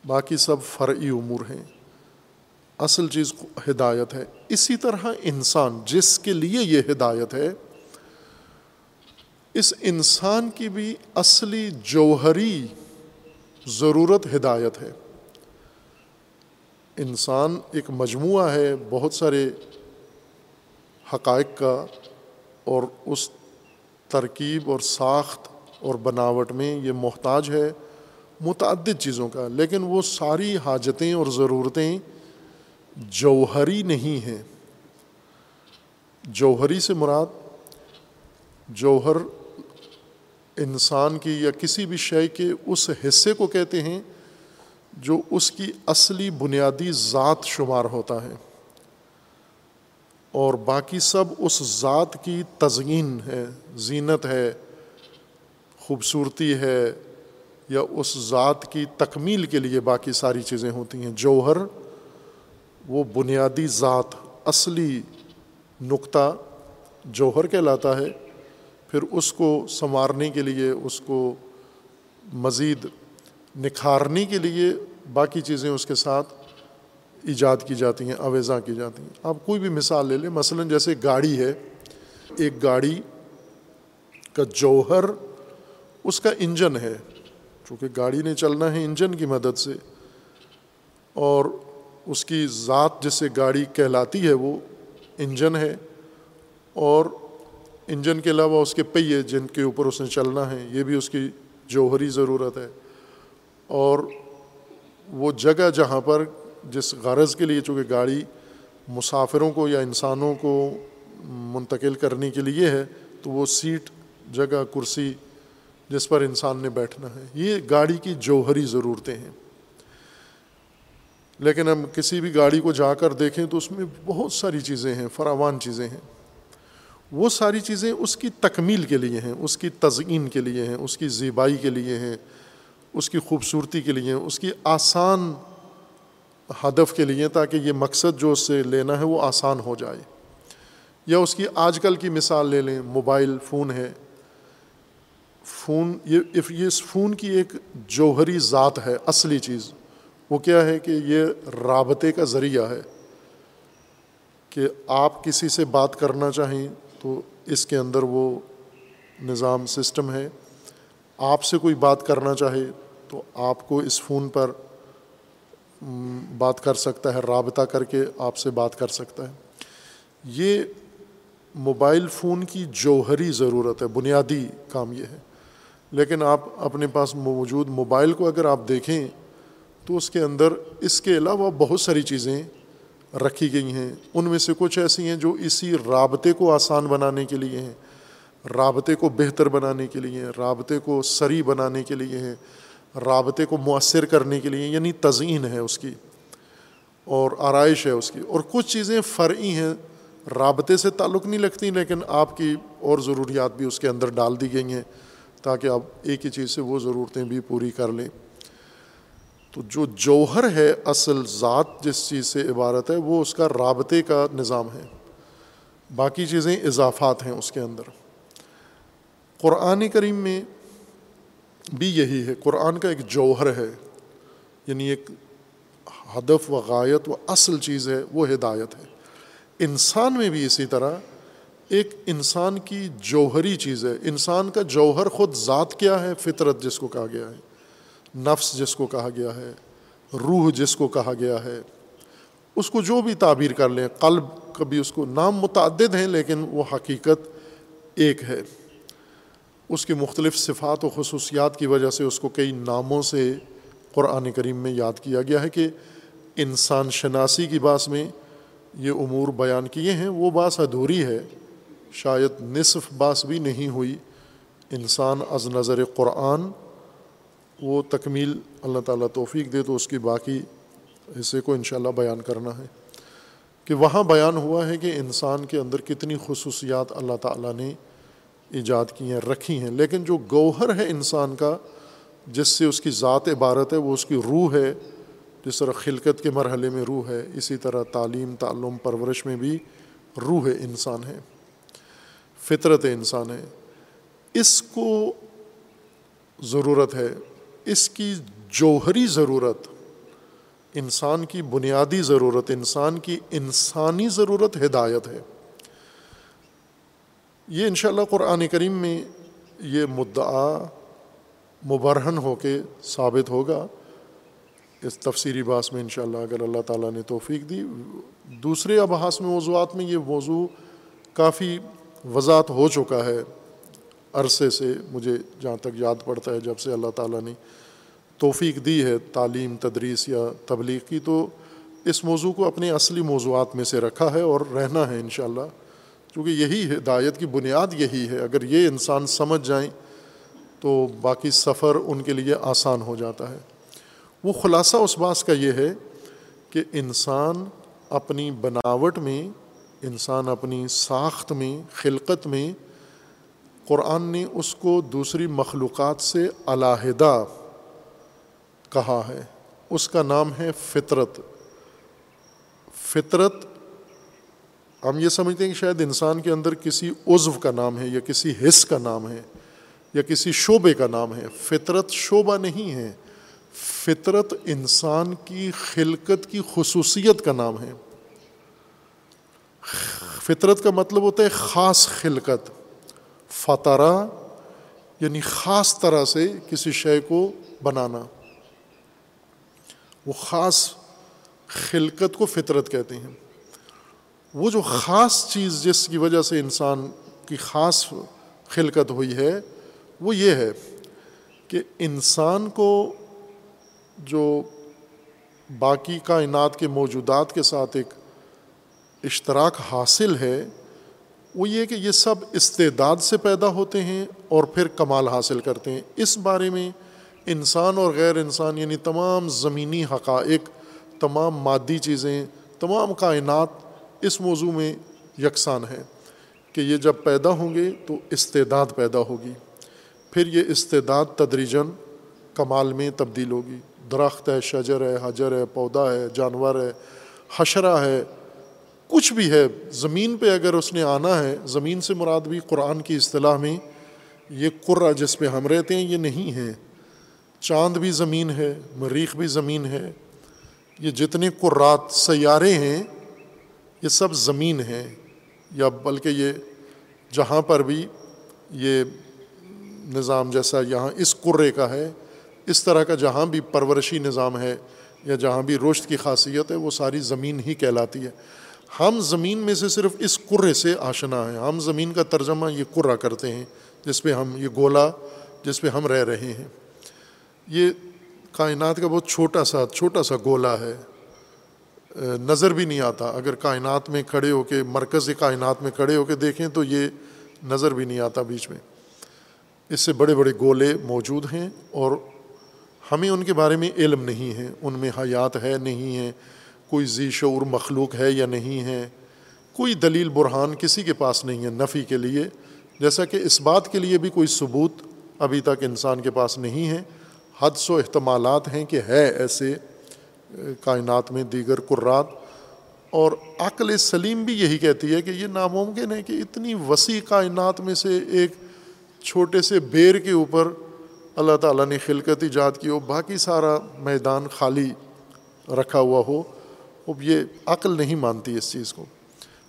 باقی سب فرعی امور ہیں۔ اصل چیز ہدایت ہے۔ اسی طرح انسان، جس کے لیے یہ ہدایت ہے، اس انسان کی بھی اصلی جوہری ضرورت ہدایت ہے۔ انسان ایک مجموعہ ہے، بہت سارے حقائق کا اور اس ترکیب اور ساخت اور بناوٹ میں یہ محتاج ہے متعدد چیزوں کا، لیکن وہ ساری حاجتیں اور ضرورتیں جوہری نہیں ہیں۔ جوہری سے مراد جوہر انسان کی یا کسی بھی شے کے اس حصے کو کہتے ہیں جو اس کی اصلی بنیادی ذات شمار ہوتا ہے۔ اور باقی سب اس ذات کی تزئین ہے، زینت ہے، خوبصورتی ہے یا اس ذات کی تکمیل کے لیے باقی ساری چیزیں ہوتی ہیں۔ جوہر وہ بنیادی ذات، اصلی نقطہ جوہر کہلاتا ہے۔ پھر اس کو سنوارنے کے لیے، اس کو مزید نکھارنے کے لیے باقی چیزیں اس کے ساتھ ایجاد کی جاتی ہیں اویزا کی جاتی ہیں۔ آپ کوئی بھی مثال لے لیں، مثلاً جیسے گاڑی ہے، ایک گاڑی کا جوہر، اس کا انجن ہے۔ چونکہ گاڑی نے چلنا ہے انجن کی مدد سے، اور اس کی ذات جس سے گاڑی کہلاتی ہے، وہ انجن ہے۔ اور انجن کے علاوہ اس کے پہیے جن کے اوپر اس نے چلنا ہے، یہ بھی اس کی جوہری ضرورت ہے۔ اور وہ جگہ جہاں پر جس غرض کے لیے چونکہ گاڑی مسافروں کو یا انسانوں کو منتقل کرنے کے لیے ہے، تو وہ سیٹ، جگہ، کرسی جس پر انسان نے بیٹھنا ہے، یہ گاڑی کی جوہری ضرورتیں ہیں۔ لیکن ہم کسی بھی گاڑی کو جا کر دیکھیں تو اس میں بہت ساری چیزیں ہیں، فراوان چیزیں ہیں۔ وہ ساری چیزیں اس کی تکمیل کے لیے ہیں، اس کی تزئین کے لیے ہیں، اس کی زیبائی کے لیے ہیں، اس کی خوبصورتی کے لیے ہیں، اس کی آسان ہدف کے لیے تاکہ یہ مقصد جو اس سے لینا ہے وہ آسان ہو جائے۔ یا اس کی آج کل کی مثال لے لیں، موبائل فون ہے۔ فون، یہ اس فون کی ایک جوہری ذات ہے، اصلی چیز۔ وہ کیا ہے کہ یہ رابطے کا ذریعہ ہے۔ کہ آپ کسی سے بات کرنا چاہیں تو اس کے اندر وہ نظام، سسٹم ہے۔ آپ سے کوئی بات کرنا چاہے تو آپ کو اس فون پر بات کر سکتا ہے، رابطہ کر کے آپ سے بات کر سکتا ہے۔ یہ موبائل فون کی جوہری ضرورت ہے، بنیادی کام یہ ہے۔ لیکن آپ اپنے پاس موجود موبائل کو اگر آپ دیکھیں تو اس کے اندر، اس کے علاوہ بہت ساری چیزیں رکھی گئی ہیں۔ ان میں سے کچھ ایسی ہیں جو اسی رابطے کو آسان بنانے کے لیے ہیں، رابطے کو بہتر بنانے کے لیے ہیں، رابطے کو سری بنانے کے لیے ہیں۔ رابطے کو مؤثر کرنے کے لیے یعنی تزئین ہے اس کی اور آرائش ہے اس کی۔ اور کچھ چیزیں فرعی ہیں، رابطے سے تعلق نہیں لگتی، لیکن آپ کی اور ضروریات بھی اس کے اندر ڈال دی گئی ہیں تاکہ آپ ایک ہی چیز سے وہ ضرورتیں بھی پوری کر لیں۔ تو جو جوہر ہے، اصل ذات جس چیز سے عبارت ہے، وہ اس کا رابطے کا نظام ہے۔ باقی چیزیں اضافات ہیں اس کے اندر۔ قرآن کریم میں بھی یہی ہے۔ قرآن کا ایک جوہر ہے یعنی ایک ہدف و غایت و اصل چیز ہے، وہ ہدایت ہے۔ انسان میں بھی اسی طرح ایک انسان کی جوہری چیز ہے۔ انسان کا جوہر خود ذات کیا ہے؟ فطرت جس کو کہا گیا ہے، نفس جس کو کہا گیا ہے، روح جس کو کہا گیا ہے۔ اس کو جو بھی تعبیر کر لیں، قلب، کبھی اس کو نام متعدد ہیں، لیکن وہ حقیقت ایک ہے۔ اس کی مختلف صفات و خصوصیات کی وجہ سے اس کو کئی ناموں سے قرآن کریم میں یاد کیا گیا ہے کہ انسان شناسی کی باس میں یہ امور بیان کیے ہیں، وہ باس ادھوری ہے۔ شاید نصف باس بھی نہیں ہوئی۔ انسان از نظر قرآن، وہ تکمیل اللہ تعالیٰ توفیق دے تو اس کی باقی حصے کو انشاءاللہ بیان کرنا ہے۔ کہ وہاں بیان ہوا ہے کہ انسان کے اندر کتنی خصوصیات اللہ تعالیٰ نے ایجاد کی ہیں، رکھی ہیں۔ لیکن جو گوہر ہے انسان کا، جس سے اس کی ذات عبارت ہے، وہ اس کی روح ہے۔ جس طرح خلقت کے مرحلے میں روح ہے، اسی طرح تعلیم، تعلم، پرورش میں بھی روح انسان ہے۔ فطرت انسان ہے۔ اس کو ضرورت ہے، اس کی جوہری ضرورت، انسان کی بنیادی ضرورت، انسان کی انسانی ضرورت ہدایت ہے۔ یہ انشاءاللہ قرآن کریم میں یہ مدعا مبرہن ہو کے ثابت ہوگا۔ اس تفسیری باس میں انشاءاللہ اگر اللہ تعالیٰ نے توفیق دی۔ دوسرے ابحاس میں، موضوعات میں یہ موضوع کافی وضاحت ہو چکا ہے۔ عرصے سے مجھے جہاں تک یاد پڑتا ہے، جب سے اللہ تعالیٰ نے توفیق دی ہے تعلیم، تدریس یا تبلیغ کی، تو اس موضوع کو اپنے اصلی موضوعات میں سے رکھا ہے اور رہنا ہے انشاءاللہ۔ کیونکہ یہی ہدایت کی بنیاد یہی ہے۔ اگر یہ انسان سمجھ جائیں تو باقی سفر ان کے لیے آسان ہو جاتا ہے۔ وہ خلاصہ اس بات کا یہ ہے کہ انسان اپنی بناوٹ میں، انسان اپنی ساخت میں، خلقت میں قرآن نے اس کو دوسری مخلوقات سے علیحدہ کہا ہے۔ اس کا نام ہے فطرت۔ فطرت ہم یہ سمجھتے ہیں کہ شاید انسان کے اندر کسی عضو کا نام ہے یا کسی حص کا نام ہے یا کسی شعبے کا نام ہے۔ فطرت شعبہ نہیں ہے۔ فطرت انسان کی خلقت کی خصوصیت کا نام ہے۔ فطرت کا مطلب ہوتا ہے خاص خلقت، فطرہ یعنی خاص طرح سے کسی شے کو بنانا۔ وہ خاص خلقت کو فطرت کہتے ہیں۔ وہ جو خاص چیز جس کی وجہ سے انسان کی خاص خلقت ہوئی ہے، وہ یہ ہے کہ انسان کو جو باقی کائنات کے موجودات کے ساتھ ایک اشتراک حاصل ہے، وہ یہ کہ یہ سب استعداد سے پیدا ہوتے ہیں اور پھر کمال حاصل کرتے ہیں۔ اس بارے میں انسان اور غیر انسان یعنی تمام زمینی حقائق، تمام مادی چیزیں، تمام کائنات اس موضوع میں یکساں ہے کہ یہ جب پیدا ہوں گے تو استعداد پیدا ہوگی۔ پھر یہ استعداد تدریجن کمال میں تبدیل ہوگی۔ درخت ہے، شجر ہے، حجر ہے، پودا ہے، جانور ہے، حشرہ ہے، کچھ بھی ہے۔ زمین پہ اگر اس نے آنا ہے، زمین سے مراد بھی قرآن کی اصطلاح میں یہ قرہ جس پہ ہم رہتے ہیں، یہ نہیں ہے۔ چاند بھی زمین ہے، مریخ بھی زمین ہے۔ یہ جتنے قرات سیارے ہیں یہ سب زمین ہے یا بلکہ یہ جہاں پر بھی یہ نظام جیسا یہاں اس قرے کا ہے، اس طرح کا جہاں بھی پرورشی نظام ہے یا جہاں بھی روشت کی خاصیت ہے، وہ ساری زمین ہی کہلاتی ہے۔ ہم زمین میں سے صرف اس قرے سے آشنا ہیں۔ ہم زمین کا ترجمہ یہ قرہ کرتے ہیں، جس پہ ہم، یہ گولا جس پہ ہم رہ رہے ہیں۔ یہ کائنات کا بہت چھوٹا سا چھوٹا سا گولا ہے۔ نظر بھی نہیں آتا۔ اگر کائنات میں کھڑے ہو کے، مرکز کائنات میں کھڑے ہو کے دیکھیں تو یہ نظر بھی نہیں آتا بیچ میں۔ اس سے بڑے بڑے گولے موجود ہیں اور ہمیں ان کے بارے میں علم نہیں ہے۔ ان میں حیات ہے نہیں ہے۔ کوئی ذی شعور مخلوق ہے یا نہیں ہے۔ کوئی دلیل برہان کسی کے پاس نہیں ہے نفی کے لیے۔ جیسا کہ اس بات کے لیے بھی کوئی ثبوت ابھی تک انسان کے پاس نہیں ہے۔ حد و احتمالات ہیں کہ ہے ایسے۔ کائنات میں دیگر قرات اور عقل سلیم بھی یہی کہتی ہے کہ یہ ناممکن ہے کہ اتنی وسیع کائنات میں سے ایک چھوٹے سے بیر کے اوپر اللہ تعالیٰ نے خلقت ایجاد کی ہو، باقی سارا میدان خالی رکھا ہوا ہو۔ اب یہ عقل نہیں مانتی اس چیز کو۔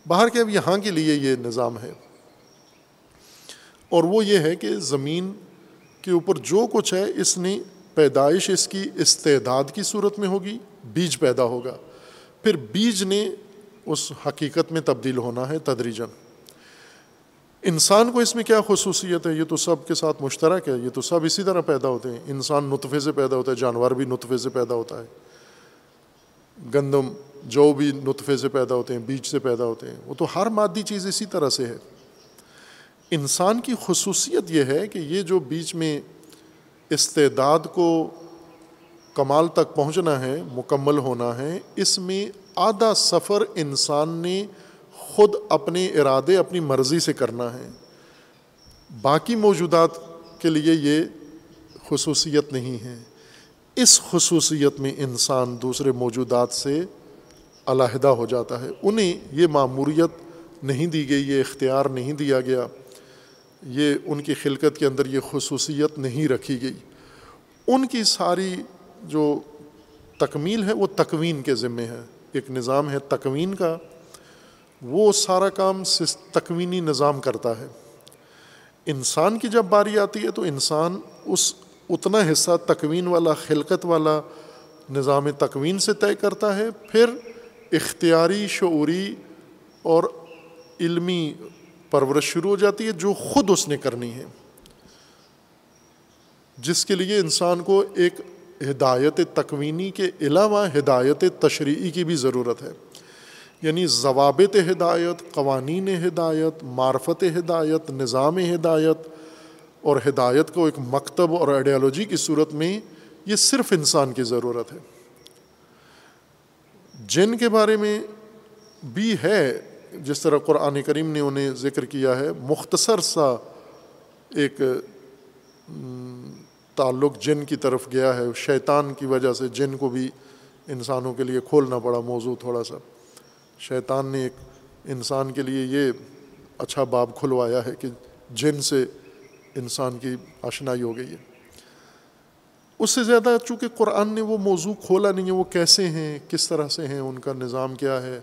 باہر کے اب یہاں کے لیے یہ نظام ہے۔ اور وہ یہ ہے کہ زمین کے اوپر جو کچھ ہے، اس نے پیدائش اس کی استعداد کی صورت میں ہوگی۔ بیج پیدا ہوگا۔ پھر بیج نے اس حقیقت میں تبدیل ہونا ہے تدریجن انسان کو اس میں کیا خصوصیت ہے؟ یہ تو سب کے ساتھ مشترک ہے، یہ تو سب اسی طرح پیدا ہوتے ہیں۔ انسان نطفے سے پیدا ہوتا ہے، جانور بھی نطفے سے پیدا ہوتا ہے۔ گندم جو بھی نطفے سے پیدا ہوتے ہیں، بیج سے پیدا ہوتے ہیں۔ وہ تو ہر مادی چیز اسی طرح سے ہے۔ انسان کی خصوصیت یہ ہے کہ یہ جو بیچ میں استعداد کو کمال تک پہنچنا ہے، مکمل ہونا ہے۔ اس میں آدھا سفر انسان نے خود اپنے ارادے، اپنی مرضی سے کرنا ہے۔ باقی موجودات کے لیے یہ خصوصیت نہیں ہے۔ اس خصوصیت میں انسان دوسرے موجودات سے علیحدہ ہو جاتا ہے۔ انہیں یہ معموریت نہیں دی گئی، یہ اختیار نہیں دیا گیا۔ یہ ان کی خلقت کے اندر یہ خصوصیت نہیں رکھی گئی۔ ان کی ساری جو تکمیل ہے وہ تکوین کے ذمے ہے، ایک نظام ہے تکوین کا، وہ سارا کام تکوینی نظام کرتا ہے۔ انسان کی جب باری آتی ہے تو انسان اس اتنا حصہ تکوین والا، خلقت والا نظام تکوین سے طے کرتا ہے، پھر اختیاری، شعوری اور علمی پرورش شروع ہو جاتی ہے جو خود اس نے کرنی ہے۔ جس کے لیے انسان کو ایک ہدایت تکوینی کے علاوہ ہدایت تشریعی کی بھی ضرورت ہے۔ یعنی ضوابط ہدایت، قوانین ہدایت، معرفت ہدایت، نظام ہدایت، اور ہدایت کو ایک مکتب اور آئیڈیالوجی کی صورت میں یہ صرف انسان کی ضرورت ہے۔ جن کے بارے میں بھی ہے، جس طرح قرآن کریم نے انہیں ذکر کیا ہے، مختصر سا ایک تعلق جن کی طرف گیا ہے، شیطان کی وجہ سے جن کو بھی انسانوں کے لیے کھولنا پڑا موضوع تھوڑا سا۔ شیطان نے ایک انسان کے لیے یہ اچھا باب کھلوایا ہے کہ جن سے انسان کی آشنائی ہو گئی ہے۔ اس سے زیادہ چونکہ قرآن نے وہ موضوع کھولا نہیں ہے، وہ کیسے ہیں، کس طرح سے ہیں، ان کا نظام کیا ہے۔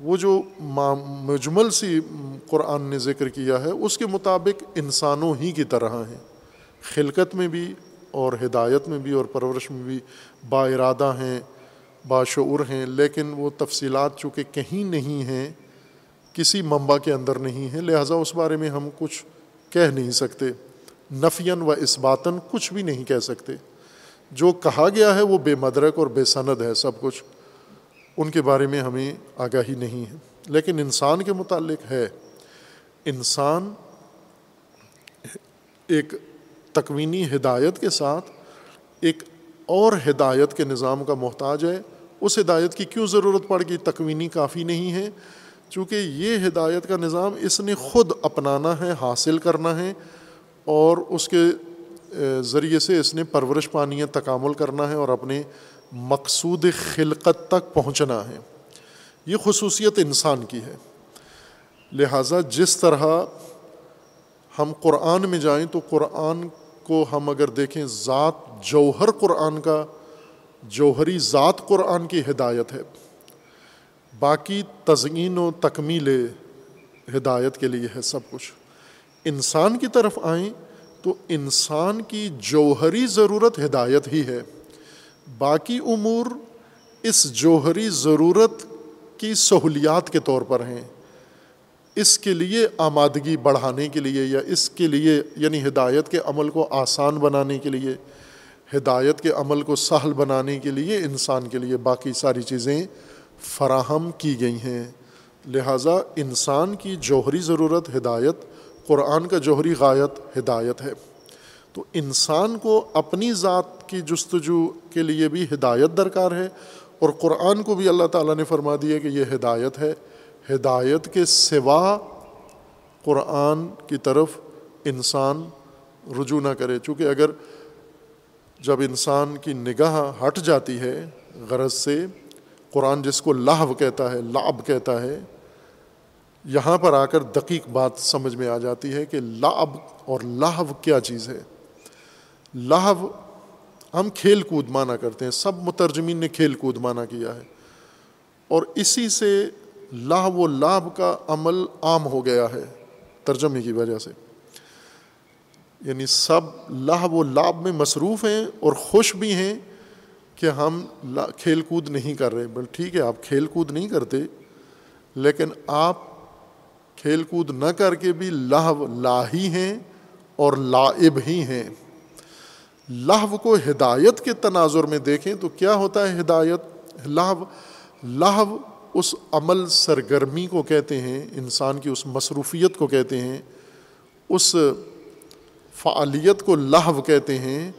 وہ جو مجمل سی قرآن نے ذکر کیا ہے، اس کے مطابق انسانوں ہی کی طرح ہیں۔ خلقت میں بھی اور ہدایت میں بھی اور پرورش میں بھی با ارادہ ہیں باشعور ہیں، لیکن وہ تفصیلات چونکہ کہیں نہیں ہیں، کسی منبع کے اندر نہیں ہیں، لہٰذا اس بارے میں ہم کچھ کہہ نہیں سکتے۔ نفین و اسباتاً کچھ بھی نہیں کہہ سکتے۔ جو کہا گیا ہے وہ بے مدرک اور بے سند ہے سب کچھ۔ ان کے بارے میں ہمیں آگاہی نہیں ہے۔ لیکن انسان کے متعلق ہے۔ انسان ایک تکوینی ہدایت کے ساتھ ایک اور ہدایت کے نظام کا محتاج ہے۔ اس ہدایت کی کیوں ضرورت پڑ گئی؟ تکوینی کافی نہیں ہے۔ چونکہ یہ ہدایت کا نظام اس نے خود اپنانا ہے، حاصل کرنا ہے اور اس کے ذریعے سے اس نے پرورش پانی ہے تکامل کرنا ہے اور اپنے مقصود خلقت تک پہنچنا ہے۔ یہ خصوصیت انسان کی ہے۔ لہٰذا جس طرح ہم قرآن میں جائیں تو قرآن کو ہم اگر دیکھیں ذات جوہر قرآن کا، جوہری ذات قرآن کی ہدایت ہے۔ باقی تزئین و تکمیل ہدایت کے لیے ہے سب کچھ۔ انسان کی طرف آئیں تو انسان کی جوہری ضرورت ہدایت ہی ہے۔ باقی امور اس جوہری ضرورت کی سہولیات کے طور پر ہیں۔ اس کے لیے آمادگی بڑھانے کے لیے یا اس کے لیے یعنی ہدایت کے عمل کو آسان بنانے کے لیے، ہدایت کے عمل کو سہل بنانے کے لیے انسان کے لیے باقی ساری چیزیں فراہم کی گئی ہیں۔ لہٰذا انسان کی جوہری ضرورت ہدایت، قرآن کا جوہری غایت ہدایت ہے۔ تو انسان کو اپنی ذات کی جستجو کے لیے بھی ہدایت درکار ہے اور قرآن کو بھی اللہ تعالیٰ نے فرما دیا کہ یہ ہدایت ہے۔ ہدایت کے سوا قرآن کی طرف انسان رجوع نہ کرے۔ چونکہ اگر جب انسان کی نگاہ ہٹ جاتی ہے غرض سے، قرآن جس کو لاہو کہتا ہے لاب کہتا ہے، یہاں پر آ کر دقیق بات سمجھ میں آ جاتی ہے کہ لاب اور لاہو کیا چیز ہے۔ لاہو ہم کھیل کود مانا کرتے ہیں۔ سب مترجمین نے کھیل کود مانا کیا ہے۔ اور اسی سے لاہ و لاب کا عمل عام ہو گیا ہے ترجمے کی وجہ سے۔ یعنی سب لاہ و لاب میں مصروف ہیں اور خوش بھی ہیں کہ ہم کھیل کود نہیں کر رہے۔ بل ٹھیک ہے، آپ کھیل کود نہیں کرتے، لیکن آپ کھیل کود نہ کر کے بھی لاہ لاہی ہیں اور لائب ہی ہیں۔ لہو کو ہدایت کے تناظر میں دیکھیں تو کیا ہوتا ہے ہدایت؟ لہو لہو اس عمل سرگرمی کو کہتے ہیں، انسان کی اس مصروفیت کو کہتے ہیں، اس فعالیت کو لہو کہتے ہیں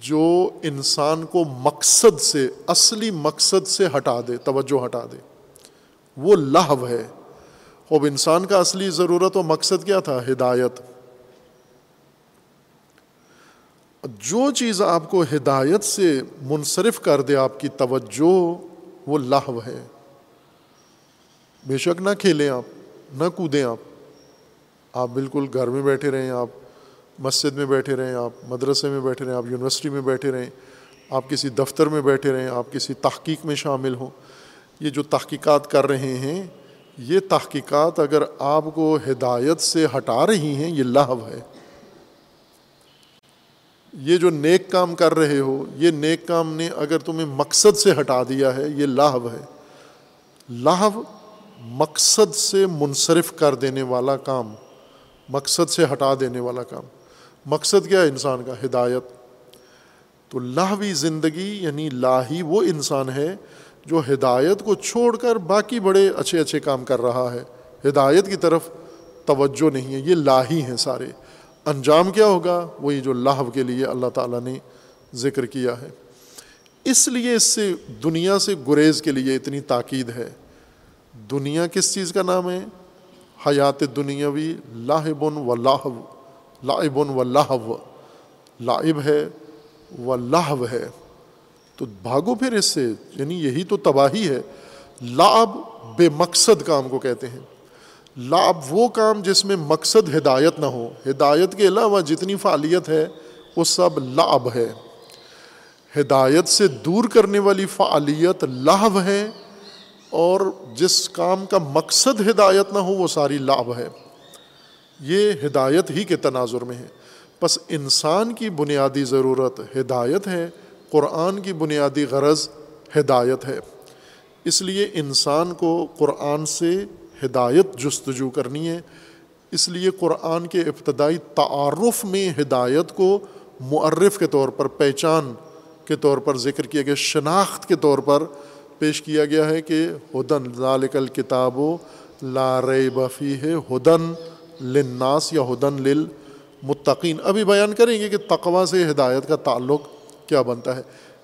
جو انسان کو مقصد سے، اصلی مقصد سے ہٹا دے، توجہ ہٹا دے۔ وہ لہو ہے۔ اب انسان کا اصلی ضرورت و مقصد کیا تھا؟ ہدایت۔ جو چیز آپ کو ہدایت سے منصرف کر دے، آپ کی توجہ، وہ لہو ہے۔ بے شک نہ کھیلیں آپ، نہ کودیں آپ۔ آپ بالکل گھر میں بیٹھے رہیں، آپ مسجد میں بیٹھے رہیں، آپ مدرسے میں بیٹھے رہیں، آپ یونیورسٹی میں بیٹھے رہیں، آپ کسی دفتر میں بیٹھے رہیں، آپ کسی تحقیق میں شامل ہوں۔ یہ جو تحقیقات کر رہے ہیں، یہ تحقیقات اگر آپ کو ہدایت سے ہٹا رہی ہیں، یہ لہو ہے۔ یہ جو نیک کام کر رہے ہو، یہ نیک کام نے اگر تمہیں مقصد سے ہٹا دیا ہے، یہ لاہو ہے۔ لاہو مقصد سے منصرف کر دینے والا کام، مقصد سے ہٹا دینے والا کام۔ مقصد کیا ہے انسان کا؟ ہدایت۔ تو لاہوی زندگی یعنی لاہی وہ انسان ہے جو ہدایت کو چھوڑ کر باقی بڑے اچھے اچھے کام کر رہا ہے۔ ہدایت کی طرف توجہ نہیں ہے، یہ لاہی ہیں سارے۔ انجام کیا ہوگا؟ وہی جو لاہو کے لیے اللہ تعالیٰ نے ذکر کیا ہے۔ اس لیے اس سے، دنیا سے گریز کے لیے اتنی تاکید ہے۔ دنیا کس چیز کا نام ہے؟ حیات دنیاوی لاہبن و لاہو لائبن و لاہو۔ لائب ہے و لاہو ہے۔ تو بھاگو پھر اس سے یعنی یہی تو تباہی ہے۔ لاب بے مقصد کام کو کہتے ہیں۔ لاب وہ کام جس میں مقصد ہدایت نہ ہو۔ ہدایت کے علاوہ جتنی فعالیت ہے، وہ سب لاب ہے۔ ہدایت سے دور کرنے والی فعالیت لاو ہے۔ اور جس کام کا مقصد ہدایت نہ ہو، وہ ساری لاب ہے۔ یہ ہدایت ہی کے تناظر میں ہے۔ بس انسان کی بنیادی ضرورت ہدایت ہے، قرآن کی بنیادی غرض ہدایت ہے۔ اس لیے انسان کو قرآن سے ہدایت جستجو کرنی ہے۔ اس لیے قرآن کے ابتدائی تعارف میں ہدایت کو معرف کے طور پر، پہچان کے طور پر، ذکر کیا گیا شناخت کے طور پر پیش کیا گیا ہے کہ ہدن، ذالک الکتاب و لار بفی ہے ہدن لناس یا ہدن للمتقین۔ ابھی بیان کریں گے کہ تقوا سے ہدایت کا تعلق کیا بنتا ہے۔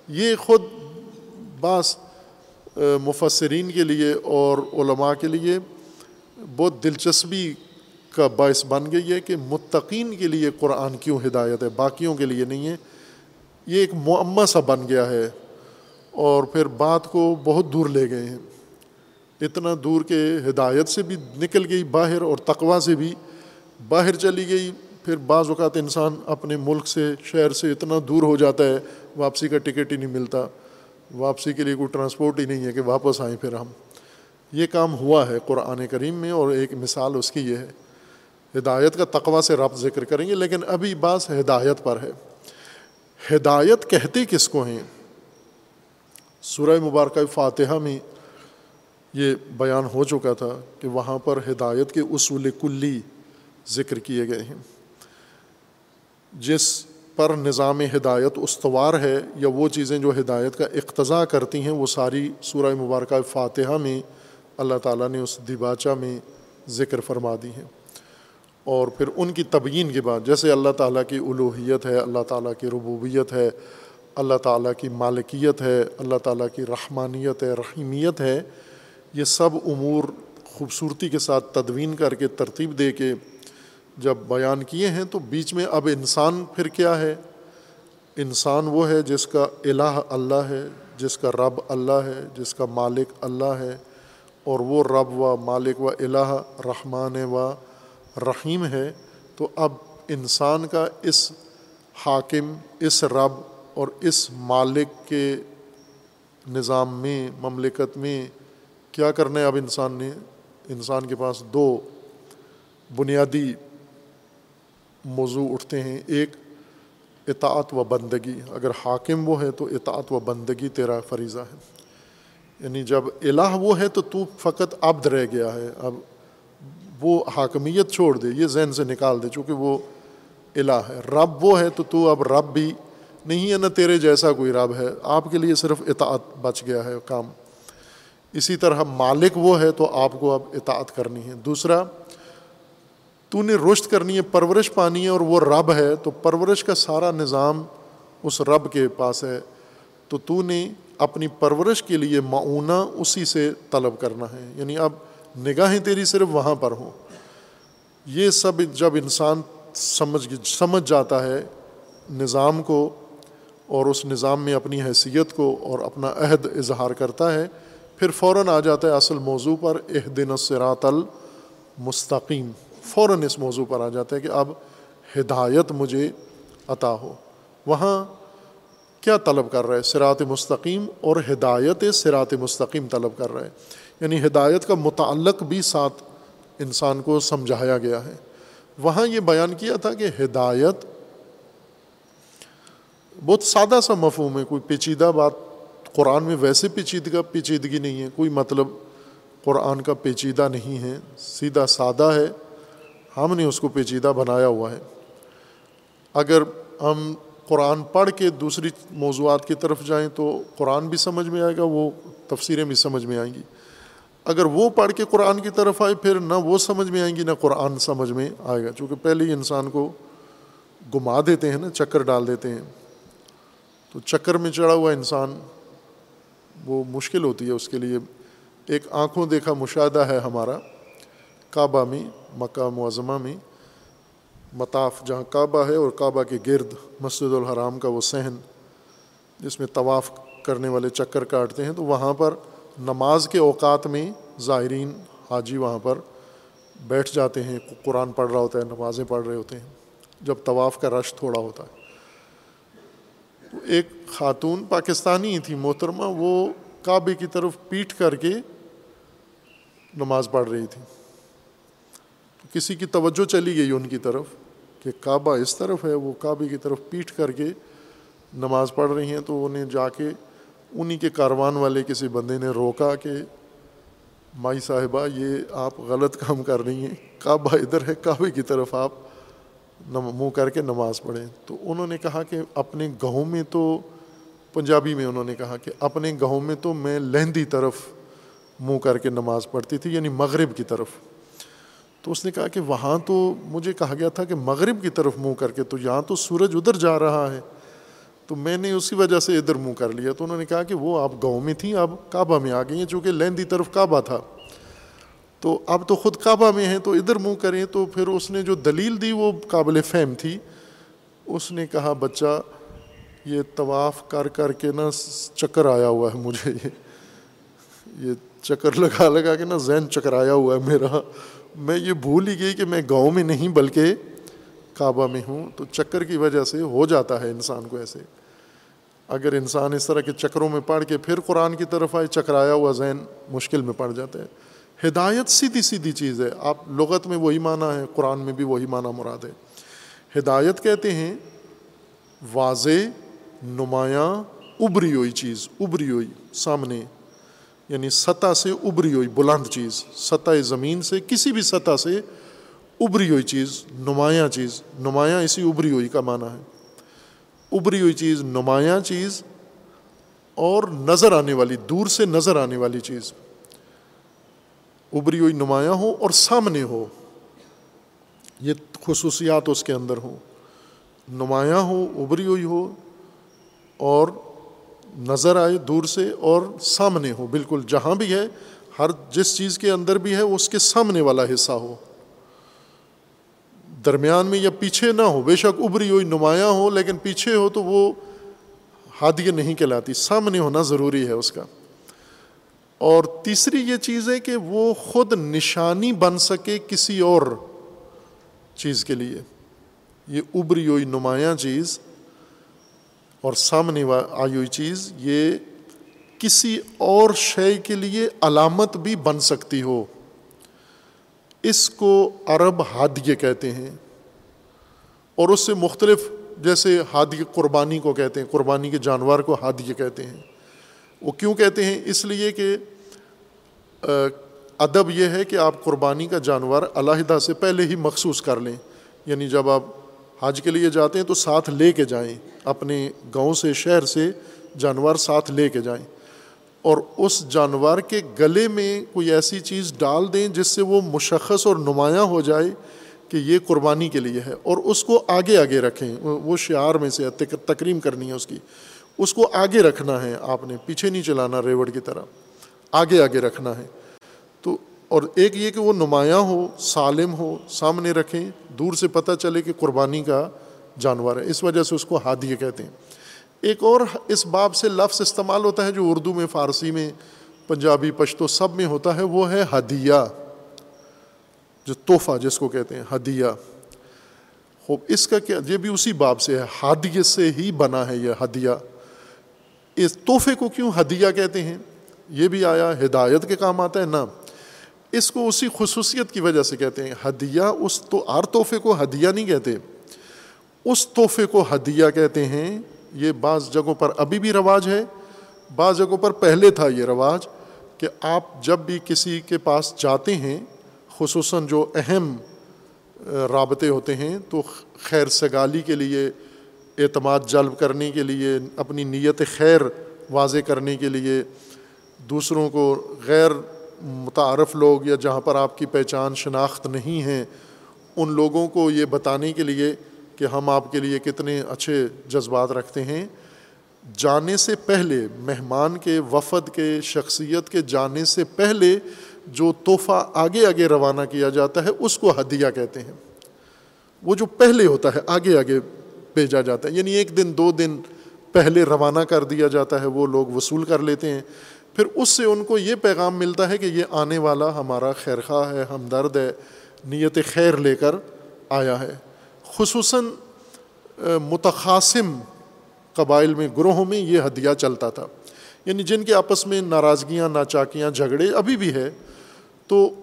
یہ خود بعض مفسرین کے لیے اور علماء کے لیے بہت دلچسپی کا باعث بن گئی ہے کہ متقین کے لیے قرآن کیوں ہدایت ہے، باقیوں کے لیے نہیں ہے۔ یہ ایک معمہ سا بن گیا ہے۔ اور پھر بات کو بہت دور لے گئے ہیں۔ اتنا دور کہ ہدایت سے بھی نکل گئی، باہر اور تقوا سے بھی۔ باہر چلی گئی، پھر بعض اوقات انسان اپنے ملک سے، شہر سے اتنا دور ہو جاتا ہے، واپسی کا ٹکٹ ہی نہیں ملتا۔ واپسی کے لیے کوئی ٹرانسپورٹ ہی نہیں ہے کہ واپس آئیں پھر ہم۔ یہ کام ہوا ہے قرآن کریم میں اور ایک مثال اس کی یہ ہے۔ ہدایت کا تقوی سے ربط ذکر کریں گے، لیکن ابھی بعض ہدایت پر ہے۔ ہدایت کہتے کس کو ہیں؟ سورہ مبارکہ فاتحہ میں یہ بیان ہو چکا تھا کہ وہاں پر ہدایت کے اصول کلی ذکر کیے گئے ہیں۔ جس پر نظام ہدایت استوار ہے یا وہ چیزیں جو ہدایت کا اقتضا کرتی ہیں، وہ ساری سورہ مبارکہ فاتحہ میں اللہ تعالیٰ نے اس دیباچہ میں ذکر فرما دی ہیں۔ اور پھر ان کی تبیین کے بعد، جیسے اللہ تعالیٰ کی الوحیت ہے، اللہ تعالیٰ کی ربوبیت ہے اللہ تعالیٰ کی مالکیت ہے، اللہ تعالیٰ کی رحمانیت ہے، رحیمیت ہے، یہ سب امور خوبصورتی کے ساتھ تدوین کر کے، ترتیب دے کے جب بیان کیے ہیں تو بیچ میں اب انسان پھر کیا ہے؟ انسان وہ ہے جس کا الہ اللہ ہے، جس کا رب اللہ ہے، جس کا مالک اللہ ہے، اور وہ رب و مالک و الہ رحمان و رحیم ہے۔ تو اب انسان کا اس حاکم، اس رب اور اس مالک کے نظام میں، مملکت میں کیا کرنا ہے اب انسان نے؟ انسان کے پاس دو بنیادی موضوع اٹھتے ہیں۔ ایک، اطاعت و بندگی۔ اگر حاکم وہ ہے تو اطاعت و بندگی تیرا فریضہ ہے۔ یعنی جب الہ وہ ہے تو تو فقط عبد رہ گیا ہے۔ اب وہ حاکمیت چھوڑ دے، یہ ذہن سے نکال دے، چونکہ وہ الہ ہے۔ رب وہ ہے تو تو اب رب بھی نہیں ہے نہ تیرے جیسا کوئی رب ہے۔ آپ کے لیے صرف اطاعت بچ گیا ہے، کام۔ اسی طرح مالک وہ ہے تو آپ کو اب اطاعت کرنی ہے۔ دوسرا تو نے رشت کرنی ہے، پرورش پانی ہے اور وہ رب ہے۔ تو پرورش کا سارا نظام اس رب کے پاس ہے۔ تو تو نے اپنی پرورش کے لیے معاونہ اسی سے طلب کرنا ہے۔ یعنی اب نگاہیں تیری صرف وہاں پر ہوں۔ یہ سب جب انسان سمجھ سمجھ جاتا ہے نظام کو اور اس نظام میں اپنی حیثیت کو اور اپنا عہد اظہار کرتا ہے، پھر فوراً آ جاتا ہے اصل موضوع پر اح دن الصراط المستقیم۔ فوراً اس موضوع پر آ جاتا ہے کہ اب ہدایت مجھے عطا ہو۔ وہاں کیا طلب کر رہا ہے؟ سرات مستقیم اور ہدایت سرات مستقیم طلب کر رہا ہے۔ یعنی ہدایت کا متعلق بھی ساتھ انسان کو سمجھایا گیا ہے۔ وہاں یہ بیان کیا تھا کہ ہدایت بہت سادہ سا مفہوم ہے، کوئی پیچیدہ بات قرآن میں ویسے پیچیدگا پیچیدگی نہیں ہے، کوئی مطلب قرآن کا پیچیدہ نہیں ہے، سیدھا سادہ ہے، ہم نے اس کو پیچیدہ بنایا ہوا ہے۔ اگر ہم قرآن پڑھ کے دوسری موضوعات کی طرف جائیں تو قرآن بھی سمجھ میں آئے گا، وہ تفسیریں بھی سمجھ میں آئیں گی۔ اگر وہ پڑھ کے قرآن کی طرف آئے، پھر نہ وہ سمجھ میں آئیں گی، نہ قرآن سمجھ میں آئے گا۔ چونکہ پہلے ہی انسان کو گما دیتے ہیں نا، چکر ڈال دیتے ہیں۔ تو چکر میں چڑھا ہوا انسان، وہ مشکل ہوتی ہے اس کے لیے۔ ایک آنکھوں دیکھا مشاہدہ ہے ہمارا، کعبہ میں، مکہ معظمہ میں۔ مطاف جہاں کعبہ ہے اور کعبہ کے گرد مسجد الحرام کا وہ صحن، جس میں طواف کرنے والے چکر کاٹتے ہیں۔ تو وہاں پر نماز کے اوقات میں زائرین حاجی وہاں پر بیٹھ جاتے ہیں۔ قرآن پڑھ رہا ہوتا ہے، نمازیں پڑھ رہے ہوتے ہیں۔ جب طواف کا رش تھوڑا ہوتا ہے۔ ایک خاتون پاکستانی تھی، محترمہ، وہ کعبے کی طرف پیٹ کر کے نماز پڑھ رہی تھی۔ تو کسی کی توجہ چلی گئی ان کی طرف کہ کعبہ اس طرف ہے، وہ کعبے کی طرف پیٹ کر کے نماز پڑھ رہی ہیں۔ تو انہیں جا کے انہیں کے کاروان والے کسی بندے نے روکا کہ مائی صاحبہ، یہ آپ غلط کام کر رہی ہیں، کعبہ ادھر ہے، کعبے کی طرف آپ منہ کر کے نماز پڑھیں۔ تو انہوں نے کہا کہ اپنے گاؤں میں تو پنجابی میں انہوں نے کہا کہ اپنے گاؤں میں تو میں لہندی طرف منہ کر کے نماز پڑھتی تھی یعنی مغرب کی طرف۔ تو اس نے کہا کہ وہاں تو مجھے کہا گیا تھا کہ مغرب کی طرف منہ کر کے، تو یہاں تو سورج ادھر جا رہا ہے، تو میں نے اسی وجہ سے ادھر منہ کر لیا۔ تو انہوں نے کہا کہ وہ آپ گاؤں میں تھیں اب کعبہ میں آ گئی ہیں، چونکہ لہندی طرف کعبہ تھا۔ تو اب تو خود کعبہ میں ہیں تو ادھر منہ کریں تو پھر اس نے جو دلیل دی وہ قابل فہم تھی۔ اس نے کہا، بچہ، یہ طواف کر کر کے نا چکر آیا ہوا ہے مجھے۔ یہ یہ چکر لگا لگا کے نا ذہن چکرایا ہوا ہے میرا۔ میں یہ بھول ہی گئی کہ میں گاؤں میں نہیں بلکہ کعبہ میں ہوں۔ تو چکر کی وجہ سے ہو جاتا ہے انسان کو ایسے۔ اگر انسان اس طرح کے چکروں میں پڑھ کے پھر قرآن کی طرف آئے، چکرایا ہوا ذہن مشکل میں پڑ جاتا ہے۔ ہدایت سیدھی سیدھی چیز ہے۔ آپ لغت میں وہی معنی ہے، قرآن میں بھی وہی معنی مراد ہے۔ ہدایت کہتے ہیں، واضح، نمایاں، ابری ہوئی چیز، ابری ہوئی، سامنے یعنی سطح سے ابری ہوئی، بلند چیز، سطح زمین سے کسی بھی سطح سے ابری ہوئی چیز، نمایاں چیز، نمایاں اسی ابری ہوئی کا معنی ہے۔ ابری ہوئی چیز، نمایاں چیز اور نظر آنے والی، دور سے نظر آنے والی چیز۔ ابری ہوئی نمایاں ہو اور سامنے ہو۔ یہ خصوصیات اس کے اندر ہوں۔ نمایاں ہو ابری ہوئی ہو اور نظر آئے دور سے اور سامنے ہو۔ بالکل جہاں بھی ہے، ہر جس چیز کے اندر بھی ہے، اس کے سامنے والا حصہ ہو۔ درمیان میں یا پیچھے نہ ہو۔ بے شک ابری ہوئی نمایاں ہو، لیکن پیچھے ہو تو وہ ہادیہ نہیں کہلاتی۔ سامنے ہونا ضروری ہے اس کا۔ اور تیسری یہ چیز ہے کہ وہ خود نشانی بن سکے کسی اور چیز کے لیے۔ یہ ابری ہوئی نمایاں چیز اور سامنے آئی ہوئی چیز، یہ کسی اور شے کے لیے علامت بھی بن سکتی ہو۔ اس کو عرب ہادیے کہتے ہیں اور اس سے مختلف جیسے ہادی قربانی کو کہتے ہیں، قربانی کے جانور کو ہادیے کہتے ہیں۔ وہ کیوں کہتے ہیں؟ اس لیے کہ ادب یہ ہے کہ آپ قربانی کا جانور علیحدہ سے پہلے ہی مخصوص کر لیں۔ یعنی جب آپ حج کے لیے جاتے ہیں تو ساتھ لے کے جائیں۔ اپنے گاؤں سے، شہر سے جانور ساتھ لے کے جائیں۔ اور اس جانور کے گلے میں کوئی ایسی چیز ڈال دیں جس سے وہ مشخص اور نمایاں ہو جائے کہ یہ قربانی کے لیے ہے۔ اور اس کو آگے آگے رکھیں۔ وہ شعار میں سے تکریم کرنی ہے اس کی۔ اس کو آگے رکھنا ہے آپ نے، پیچھے نہیں چلانا ریوڑ کی طرح۔ آگے آگے رکھنا ہے۔ تو اور ایک یہ کہ وہ نمایاں ہو، سالم ہو، سامنے رکھیں، دور سے پتہ چلے کہ قربانی کا جانور ہے۔ اس وجہ سے اس کو ہادیے کہتے ہیں۔ ایک اور اس باب سے لفظ استعمال ہوتا ہے جو اردو میں، فارسی میں، پنجابی، پشتو سب میں ہوتا ہے، وہ ہے ہدیہ۔ جو تحفہ جس کو کہتے ہیں، ہدیہ۔ خوب، اس کا کیا، یہ بھی اسی باب سے ہے۔ ہادیے سے ہی بنا ہے یہ ہدیہ۔ اس تحفے کو کیوں ہدیہ کہتے ہیں؟ یہ بھی آیا، ہدایت کے کام آتا ہے نا اس کو اسی خصوصیت کی وجہ سے کہتے ہیں۔ ہدیہ اس تو، ہر تحفے کو ہدیہ نہیں کہتے۔ اس تحفے کو ہدیہ کہتے ہیں۔ یہ بعض جگہوں پر ابھی بھی رواج ہے۔ بعض جگہوں پر پہلے تھا یہ رواج کہ آپ جب بھی کسی کے پاس جاتے ہیں، خصوصاً جو اہم رابطے ہوتے ہیں، تو خیر سگالی کے لیے، اعتماد جلب کرنے کے لیے، اپنی نیت خیر واضح کرنے کے لیے دوسروں کو غیر متعارف لوگ یا جہاں پر آپ کی پہچان شناخت نہیں ہیں ان لوگوں کو یہ بتانے کے لیے کہ ہم آپ کے لیے کتنے اچھے جذبات رکھتے ہیں۔ جانے سے پہلے، مہمان کے وفد کے، شخصیت کے جانے سے پہلے جو تحفہ آگے آگے روانہ کیا جاتا ہے، اس کو ہدیہ کہتے ہیں۔ وہ جو پہلے ہوتا ہے، آگے آگے بھیجا جاتا ہے۔ یعنی ایک دن، دو دن پہلے روانہ کر دیا جاتا ہے، وہ لوگ وصول کر لیتے ہیں۔ پھر اس سے ان کو یہ پیغام ملتا ہے کہ یہ آنے والا ہمارا خیر خواہ ہے، ہمدرد ہے، نیت خیر لے کر آیا ہے۔ خصوصاً متقاسم قبائل میں، گروہوں میں یہ ہدیہ چلتا تھا۔ یعنی جن کے آپس میں ناراضگیاں، ناچاکیاں، جھگڑے ابھی بھی ہے، تو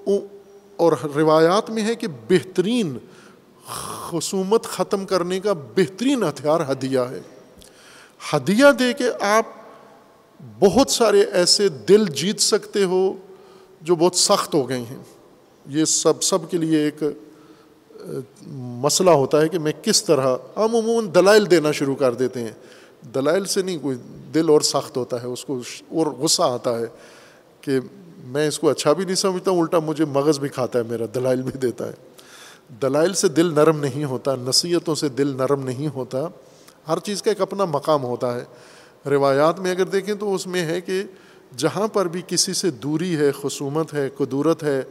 اور روایات میں ہے کہ بہترین خصومت ختم کرنے کا بہترین ہتھیار ہدیہ ہے۔ ہدیہ دے کے آپ بہت سارے ایسے دل جیت سکتے ہو جو بہت سخت ہو گئے ہیں۔ یہ سب سب کے لیے ایک مسئلہ ہوتا ہے کہ میں کس طرح ہم عموماً دلائل دینا شروع کر دیتے ہیں۔ دلائل سے نہیں، کوئی دل اور سخت ہوتا ہے، اس کو اور غصہ آتا ہے کہ میں اس کو اچھا بھی نہیں سمجھتا ہوں الٹا مجھے مغز بھی کھاتا ہے، میرا دلائل بھی دیتا ہے۔ دلائل سے دل نرم نہیں ہوتا، نصیحتوں سے دل نرم نہیں ہوتا۔ ہر چیز کا ایک اپنا مقام ہوتا ہے۔ روایات میں اگر دیکھیں تو اس میں ہے کہ جہاں پر بھی کسی سے دوری ہے، خصومت ہے، قدورت ہے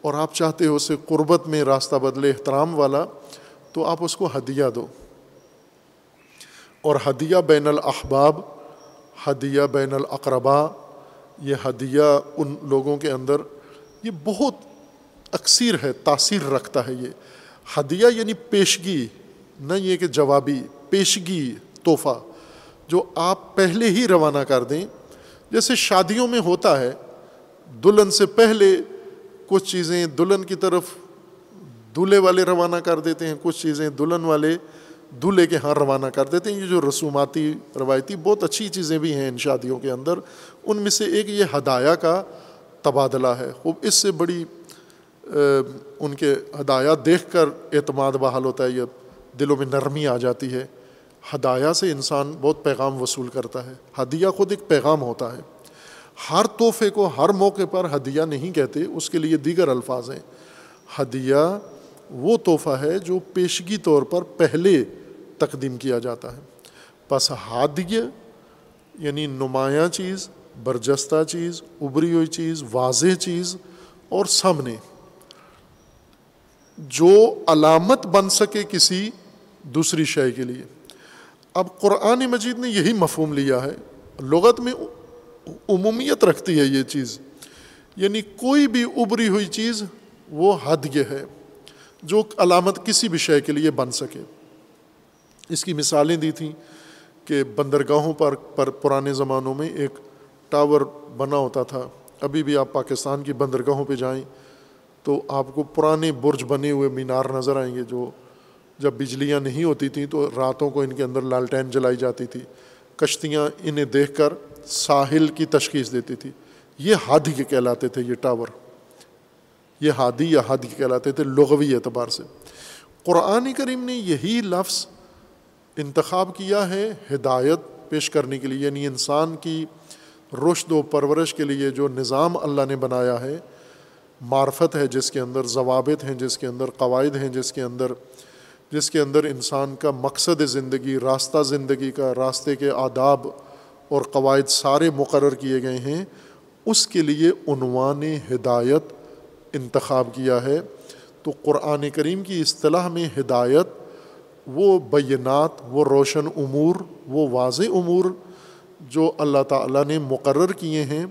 اور آپ چاہتے ہو اسے قربت میں راستہ بدلے، احترام والا، تو آپ اس کو ہدیہ دو۔ اور ہدیہ بین الاحباب، ہدیہ بین الاقربا یہ ہدیہ ان لوگوں کے اندر، یہ بہت اکثیر ہے، تاثیر رکھتا ہے یہ۔ ہدیہ یعنی پیشگی، نہ یہ کہ جوابی، پیشگی، تحفہ۔ جو آپ پہلے ہی روانہ کر دیں، جیسے شادیوں میں ہوتا ہے، دلہن سے پہلے کچھ چیزیں دلہن کی طرف دولہے والے روانہ کر دیتے ہیں، کچھ چیزیں دلہن والے دولہے کے ہاں روانہ کر دیتے ہیں۔ یہ جو رسوماتی روایتی بہت اچھی چیزیں بھی ہیں ان شادیوں کے اندر، ان میں سے ایک یہ ہدایہ کا تبادلہ ہے۔ خوب، اس سے بڑی ان کے ہدایات دیکھ کر اعتماد بحال ہوتا ہے، یہ دلوں میں نرمی آ جاتی ہے۔ ہدایہ سے انسان بہت پیغام وصول کرتا ہے، ہدیہ خود ایک پیغام ہوتا ہے۔ ہر تحفے کو ہر موقع پر ہدیہ نہیں کہتے، اس کے لیے دیگر الفاظ ہیں۔ ہدیہ وہ تحفہ ہے جو پیشگی طور پر پہلے تقدیم کیا جاتا ہے۔ پس ہادیہ یعنی نمایاں چیز، برجستہ چیز ابری ہوئی چیز، واضح چیز اور سامنے۔ جو علامت بن سکے کسی دوسری شے کے لیے۔ اب قرآن مجید نے یہی مفہوم لیا ہے، لغت میں عمومیت رکھتی ہے یہ چیز۔ یعنی کوئی بھی ابری ہوئی چیز وہ حد یہ ہے جو علامت کسی بھی شے کے لیے بن سکے۔ اس کی مثالیں دی تھیں کہ بندرگاہوں پر پر پرانے زمانوں میں ایک ٹاور بنا ہوتا تھا۔ ابھی بھی آپ پاکستان کی بندرگاہوں پہ جائیں تو آپ کو پرانے برج بنے ہوئے مینار نظر آئیں گے جو جب بجلیاں نہیں ہوتی تھیں تو راتوں کو ان کے اندر لالٹین جلائی جاتی تھی۔ کشتیاں انہیں دیکھ کر ساحل کی تشخیص دیتی تھی۔ یہ ہادی کے کہلاتے تھے، یہ ٹاور۔ یہ ہادی یا ہادی کہلاتے تھے، لغوی اعتبار سے۔ قرآن کریم نے یہی لفظ انتخاب کیا ہے ہدایت پیش کرنے کے لیے یعنی انسان کی رشد و پرورش کے لیے جو نظام اللہ نے بنایا ہے۔ معرفت ہے جس کے اندر، ضوابط ہیں جس کے اندر، قواعد ہیں جس کے اندر۔ جس کے اندر انسان کا مقصد زندگی، راستہ زندگی کا، راستے کے آداب اور قواعد سارے مقرر کیے گئے ہیں، اس کے لیے عنوان ہدایت انتخاب کیا ہے۔ تو قرآن کریم کی اصطلاح میں ہدایت وہ بینات، وہ روشن امور، وہ واضح امور جو اللہ تعالیٰ نے مقرر کیے ہیں،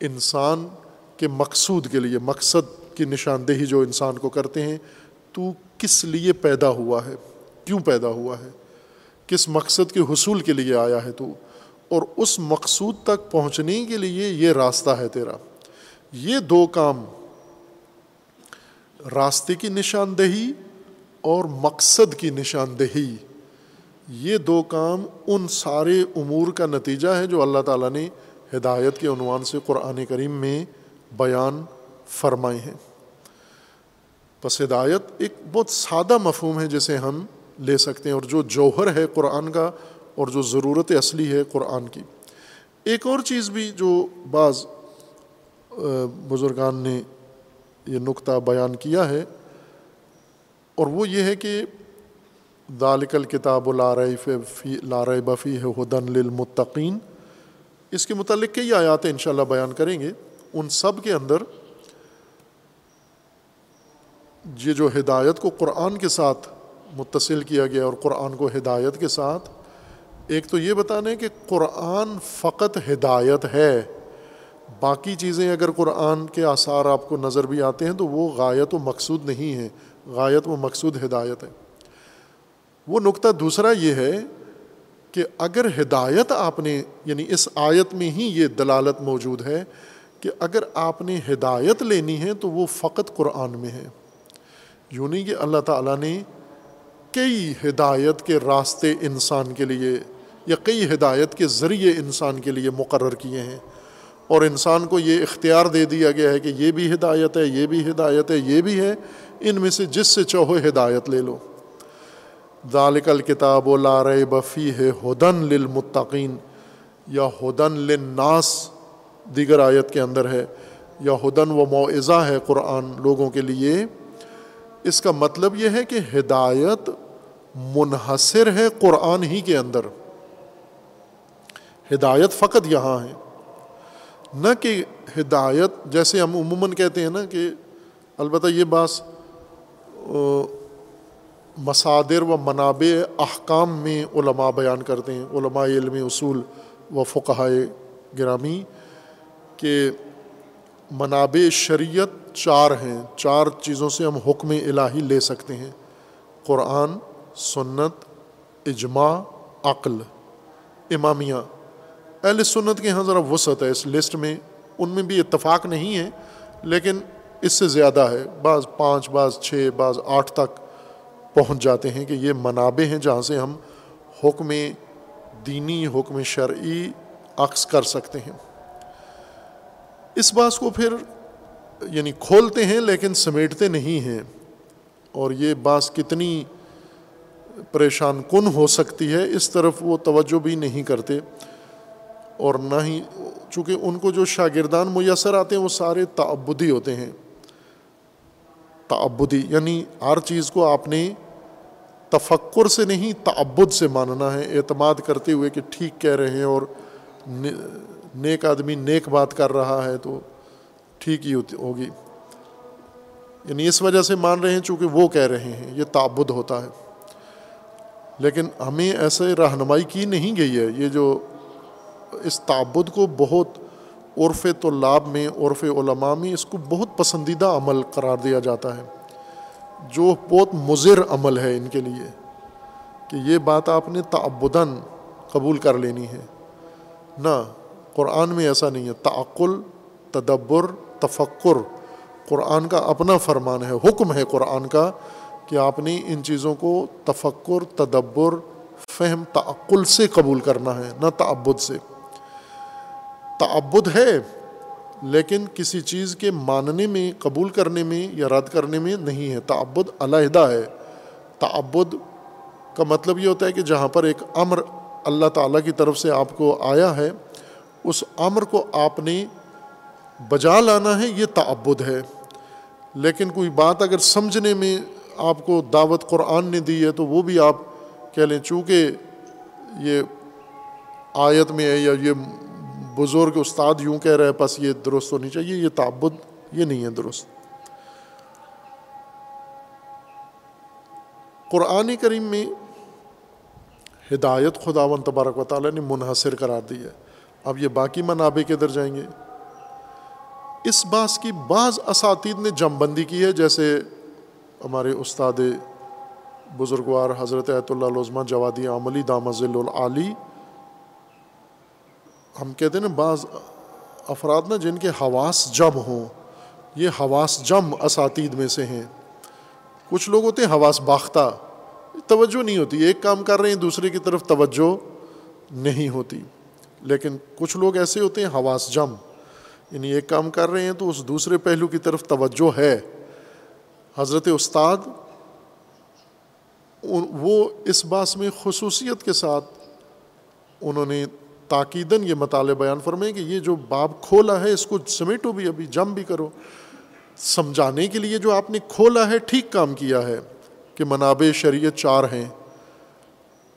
انسان کے مقصود کے لیے، مقصد کی نشاندہی جو انسان کو کرتے ہیں، تو کس لیے پیدا ہوا ہے؟ کیوں پیدا ہوا ہے؟ کس مقصد کے حصول کے لیے آیا ہے تو؟ اور اس مقصود تک پہنچنے کے لیے یہ راستہ ہے تیرا۔ یہ دو کام، راستے کی نشاندہی اور مقصد کی نشاندہی۔ یہ دو کام ان سارے امور کا نتیجہ ہے جو اللہ تعالیٰ نے ہدایت کے عنوان سے قرآن کریم میں بیان فرمائے ہیں۔ پس ہدایت ایک بہت سادہ مفہوم ہے جسے ہم لے سکتے ہیں اور جو جوہر ہے قرآن کا اور جو ضرورت اصلی ہے قرآن کی۔ ایک اور چیز بھی جو بعض بزرگان نے یہ نقطہ بیان کیا ہے، اور وہ یہ ہے کہ دالک الکتاب فی لار بفی ہے ہدن للمتقین۔ اس کے متعلق کئی آیات ان شاء اللہ بیان کریں گے۔ ان سب کے اندر یہ جو ہدایت کو قرآن کے ساتھ متصل کیا گیا اور قرآن کو ہدایت کے ساتھ، ایک تو یہ بتانا کہ قرآن فقط ہدایت ہے۔ باقی چیزیں اگر قرآن کے آثار آپ کو نظر بھی آتے ہیں تو وہ غایت و مقصود نہیں ہے غایت و مقصود ہدایت ہے۔ وہ نقطہ دوسرا یہ ہے کہ اگر ہدایت آپ نے یعنی اس آیت میں ہی یہ دلالت موجود ہے کہ اگر آپ نے ہدایت لینی ہے تو وہ فقط قرآن میں ہے۔ یوں نہیں کہ اللہ تعالیٰ نے کئی ہدایت کے راستے انسان کے لیے یا کئی ہدایت کے ذریعے انسان کے لیے مقرر کیے ہیں اور انسان کو یہ اختیار دے دیا گیا ہے کہ یہ بھی ہدایت ہے، یہ بھی ہدایت ہے، یہ بھی ہے، ان میں سے جس سے چاہو ہدایت لے لو۔ ذالک الکتاب و لار بفی ہے ہدن للمتقین، یا ہدن للناس دیگر آیت کے اندر ہے، یا ہدن و معضہ ہے قرآن لوگوں کے لیے۔ اس کا مطلب یہ ہے کہ ہدایت منحصر ہے قرآن ہی کے اندر۔ ہدایت فقط یہاں ہے۔ نہ کہ ہدایت جیسے ہم عموماً کہتے ہیں نا کہ البتہ یہ باس مصادر و منابع احکام میں علماء بیان کرتے ہیں، علماء علم اصول و فقہائے گرامی، کہ منابع شریعت چار ہیں۔ چار چیزوں سے ہم حکم الہی لے سکتے ہیں۔ قرآن، سنت، اجماع، عقل۔ امامیہ۔ اہل سنت کے یہاں ذرا وسعت ہے۔ اس لسٹ میں ان میں بھی اتفاق نہیں ہے، لیکن اس سے زیادہ ہے۔ بعض پانچ، بعض چھ، بعض آٹھ تک پہنچ جاتے ہیں کہ یہ منابع ہیں جہاں سے ہم حکم دینی، حکم شرعی عکس کر سکتے ہیں۔ اس بات کو پھر یعنی کھولتے ہیں لیکن سمیٹتے نہیں ہیں اور یہ بعض کتنی پریشان کن ہو سکتی ہے، اس طرف وہ توجہ بھی نہیں کرتے اور نہ ہی چونکہ ان کو جو شاگردان میسر آتے ہیں وہ سارے تعبدی ہوتے ہیں۔ تعبدی یعنی ہر چیز کو آپ نے تفکر سے نہیں، تعبد سے ماننا ہے، اعتماد کرتے ہوئے کہ ٹھیک کہہ رہے ہیں اور نیک آدمی نیک بات کر رہا ہے تو ٹھیک ہی ہوگی۔ یعنی اس وجہ سے مان رہے ہیں چونکہ وہ کہہ رہے ہیں، یہ تعبد ہوتا ہے۔ لیکن ہمیں ایسے رہنمائی کی نہیں گئی ہے۔ یہ جو اس تعبد کو بہت عرف طلاب میں، عرف علماء میں اس کو بہت پسندیدہ عمل قرار دیا جاتا ہے۔ جو بہت مضر عمل ہے ان کے لیے۔ کہ یہ بات آپ نے تعبداً قبول کر لینی ہے۔ نہ قرآن میں ایسا نہیں ہے۔ تعقل، تدبر، تفکر۔ قرآن کا اپنا فرمان ہے، حکم ہے قرآن کا کہ آپ نے ان چیزوں کو تفکر، تدبر، فہم، تعقل سے قبول کرنا ہے، نہ تعبد سے۔ تعبد ہے، لیکن کسی چیز کے ماننے میں، قبول کرنے میں یا رد کرنے میں نہیں ہے۔ تعبد علیحدہ ہے۔ تعبد کا مطلب یہ ہوتا ہے کہ جہاں پر ایک امر اللہ تعالیٰ کی طرف سے آپ کو آیا ہے اس امر کو آپ نے بجا لانا ہے، یہ تعبد ہے۔ لیکن کوئی بات اگر سمجھنے میں آپ کو دعوت قرآن نے دی ہے، تو وہ بھی آپ کہہ لیں، چونکہ یہ آیت میں ہے یا یہ بزرگ استاد یوں کہہ رہے پس یہ درست ہونی چاہیے، یہ تعبد، یہ نہیں ہے درست۔ قرآن کریم میں ہدایت خدا و تبارک و تعالیٰ نے منحصر قرار دی ہے۔ اب یہ باقی منابع کے جائیں گے؟ اس باس کی بعض اساتید نے جم بندی کی ہے، جیسے ہمارے استاد بزرگوار حضرت ایت اللہ عظمہ جوادی عملی دامزل العلی ہم کہتے ہیں نا، بعض افراد نا، جن کے حواس جم ہوں، یہ حواس جم اساتید میں سے ہیں۔ کچھ لوگ ہوتے ہیں حواس باختہ، توجہ نہیں ہوتی، ایک کام کر رہے ہیں، دوسرے کی طرف توجہ نہیں ہوتی۔ لیکن کچھ لوگ ایسے ہوتے ہیں، حواس جم۔ یعنی ایک کام کر رہے ہیں تو اس دوسرے پہلو کی طرف توجہ ہے۔ حضرت استاد وہ اس باس میں خصوصیت کے ساتھ انہوں نے تاکیدن یہ مطالعہ بیان فرمائے کہ یہ جو باب کھولا ہے، اس کو سمیٹو بھی ابھی، جم بھی کرو۔ سمجھانے کے لیے جو آپ نے کھولا ہے، ٹھیک کام کیا ہے کہ منابع شریعت چار ہیں۔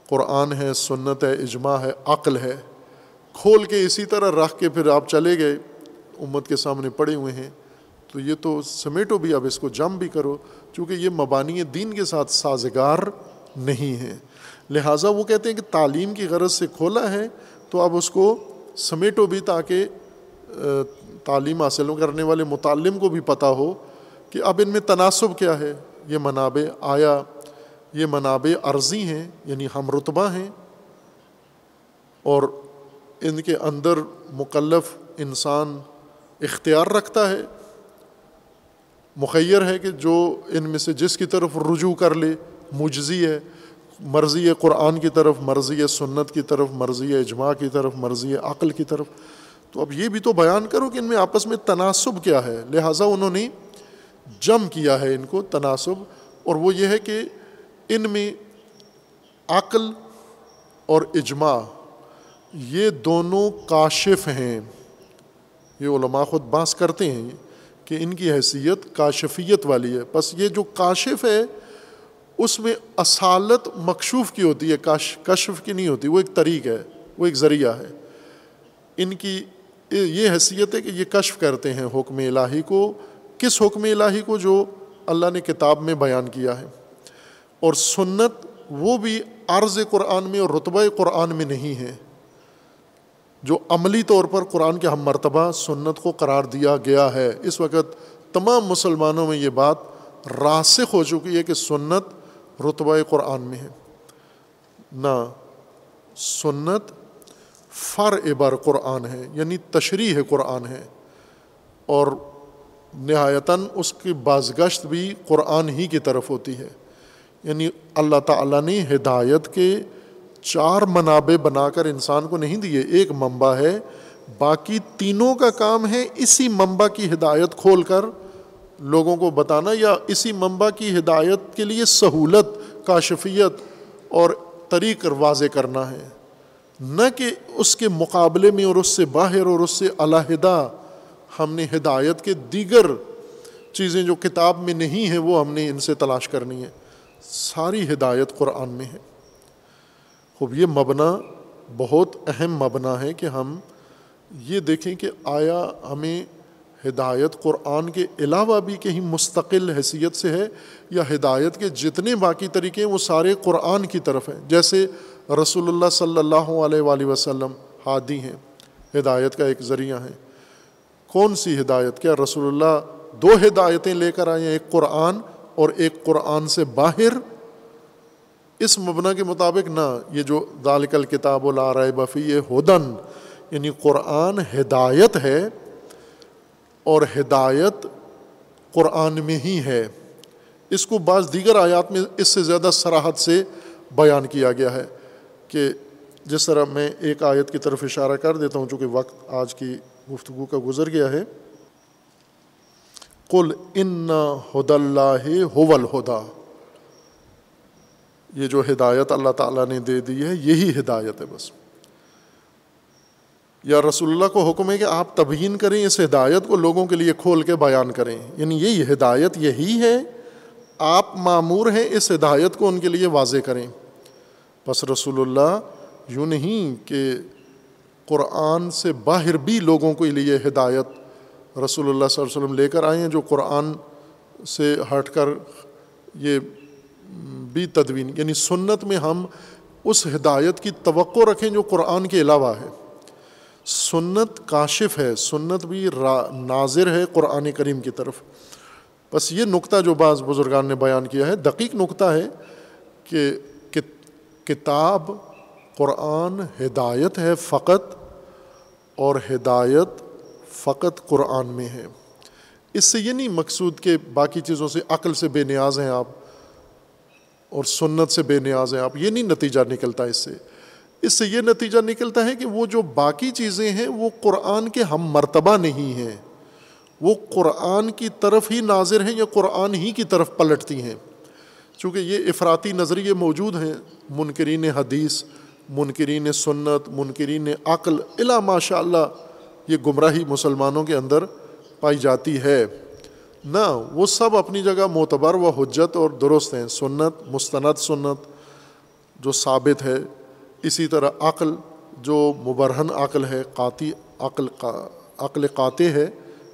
قرآن ہے، سنت ہے، اجماع ہے، عقل ہے۔ کھول کے اسی طرح رکھ کے پھر آپ چلے گئے، امت کے سامنے پڑے ہوئے ہیں۔ تو یہ تو سمیٹو بھی اب اس کو جم بھی کرو، چونکہ یہ مبانی دین کے ساتھ سازگار نہیں ہے۔ لہٰذا وہ کہتے ہیں کہ تعلیم کی غرض سے کھولا ہے، تو اب اس کو سمیٹو بھی تاکہ تعلیم حاصل کرنے والے متعلم کو بھی پتہ ہو کہ اب ان میں تناسب کیا ہے۔ یہ منابع آیا، یہ منابع عرضی ہیں یعنی ہم رتبہ ہیں۔ اور ان کے اندر مکلف انسان اختیار رکھتا ہے، مخیر ہے کہ جو ان میں سے جس کی طرف رجوع کر لے، مجزی ہے، مرضی قرآن کی طرف، مرضی سنت کی طرف، مرضی اجماع کی طرف، مرضی عقل کی طرف۔ تو اب یہ بھی تو بیان کرو کہ ان میں آپس میں تناسب کیا ہے۔ لہٰذا انہوں نے جم کیا ہے ان کو تناسب، اور وہ یہ ہے کہ ان میں عقل اور اجماع یہ دونوں کاشف ہیں۔ یہ علماء خود باس کرتے ہیں کہ ان کی حیثیت کاشفیت والی ہے۔ بس یہ جو کاشف ہے، اس میں اصالت مکشوف کی ہوتی ہے، کاش، کشف کی نہیں ہوتی۔ وہ ایک طریق ہے، وہ ایک ذریعہ ہے۔ ان کی یہ حیثیت ہے کہ یہ کشف کرتے ہیں حکم الہی کو۔ کس حکم الہی کو؟ جو اللہ نے کتاب میں بیان کیا ہے۔ اور سنت وہ بھی عرض قرآن میں اور رتبہ قرآن میں نہیں ہے۔ جو عملی طور پر قرآن کے ہم مرتبہ سنت کو قرار دیا گیا ہے۔ اس وقت تمام مسلمانوں میں یہ بات راسخ ہو چکی ہے کہ سنت رتبہ قرآن میں ہے۔ نہ سنت فر بر قرآن ہے یعنی تشریح قرآن ہے۔ اور نہایتاً اس کی بازگشت بھی قرآن ہی کی طرف ہوتی ہے۔ یعنی اللہ تعالیٰ نے ہدایت کے چار منابع بنا کر انسان کو نہیں دیے، ایک منبع ہے، باقی تینوں کا کام ہے اسی منبع کی ہدایت کھول کر لوگوں کو بتانا یا اسی منبع کی ہدایت کے لیے سہولت، کاشفیت اور طریق واضح کرنا ہے۔ نہ کہ اس کے مقابلے میں اور اس سے باہر اور اس سے علیحدہ ہم نے ہدایت کے دیگر چیزیں جو کتاب میں نہیں ہیں وہ ہم نے ان سے تلاش کرنی ہے ساری ہدایت قرآن میں ہے۔ خوب، یہ مبنا بہت اہم مبنا ہے کہ ہم یہ دیکھیں کہ آیا ہمیں ہدایت قرآن کے علاوہ بھی کہیں مستقل حیثیت سے ہے یا ہدایت کے جتنے باقی طریقے ہیں، وہ سارے قرآن کی طرف ہیں۔ جیسے رسول اللہ صلی اللہ علیہ وآلہ وسلم ہادی ہیں، ہدایت کا ایک ذریعہ ہے کون سی ہدایت؟ کیا رسول اللہ دو ہدایتیں لے کر آئے ہیں، ایک قرآن اور ایک قرآن سے باہر؟ اس مبنا کے مطابق نہ، یہ جو دالکل کتاب لا رائے بفی یہ ہدن یعنی قرآن ہدایت ہے اور ہدایت قرآن میں ہی ہے۔ اس کو بعض دیگر آیات میں اس سے زیادہ سراحت سے بیان کیا گیا ہے کہ جس طرح میں ایک آیت کی طرف اشارہ کر دیتا ہوں، چونکہ وقت آج کی گفتگو کا گزر گیا ہے۔ کل ان ہد اللہ ہدا یہ جو ہدایت اللہ تعالیٰ نے دے دی ہے، یہی ہدایت ہے بس۔ یا رسول اللہ کو حکم ہے کہ آپ تبیین کریں، اس ہدایت کو لوگوں کے لیے کھول کے بیان کریں۔ یعنی یہی ہدایت یہی ہے، آپ معمور ہیں، اس ہدایت کو ان کے لیے واضح کریں۔ بس رسول اللہ، یوں نہیں کہ قرآن سے باہر بھی لوگوں کے لیے ہدایت رسول اللہ صلی اللہ علیہ وسلم لے کر آئے ہیں، جو قرآن سے ہٹ کر یہ بھی تدوین یعنی سنت میں ہم اس ہدایت کی توقع رکھیں جو قرآن کے علاوہ ہے۔ سنت کاشف ہے، سنت بھی ناظر ہے قرآن کریم کی طرف۔ بس یہ نقطہ جو بعض بزرگان نے بیان کیا ہے، دقیق نقطہ ہے کہ کتاب، قرآن ہدایت ہے فقط اور ہدایت فقط قرآن میں ہے۔ اس سے یہ نہیں مقصود کہ باقی چیزوں سے عقل سے بے نیاز ہیں آپ۔ اور سنت سے بے نیاز ہیں، آپ یہ نہیں نتیجہ نکلتا اس سے۔ اس سے یہ نتیجہ نکلتا ہے کہ وہ جو باقی چیزیں ہیں، وہ قرآن کے ہم مرتبہ نہیں ہیں۔ وہ قرآن کی طرف ہی ناظر ہیں یا قرآن ہی کی طرف پلٹتی ہیں۔ چونکہ یہ افراطی نظریے موجود ہیں، منکرین حدیث، منکرین سنت، منکرین عقل، الا ماشاء اللہ یہ گمراہی مسلمانوں کے اندر پائی جاتی ہے۔ نہ، وہ سب اپنی جگہ معتبر و حجت اور درست ہیں۔ سنت، مستند سنت جو ثابت ہے، اسی طرح عقل جو مبرہن عقل ہے، قاطی عقل عقل قاطع ہے،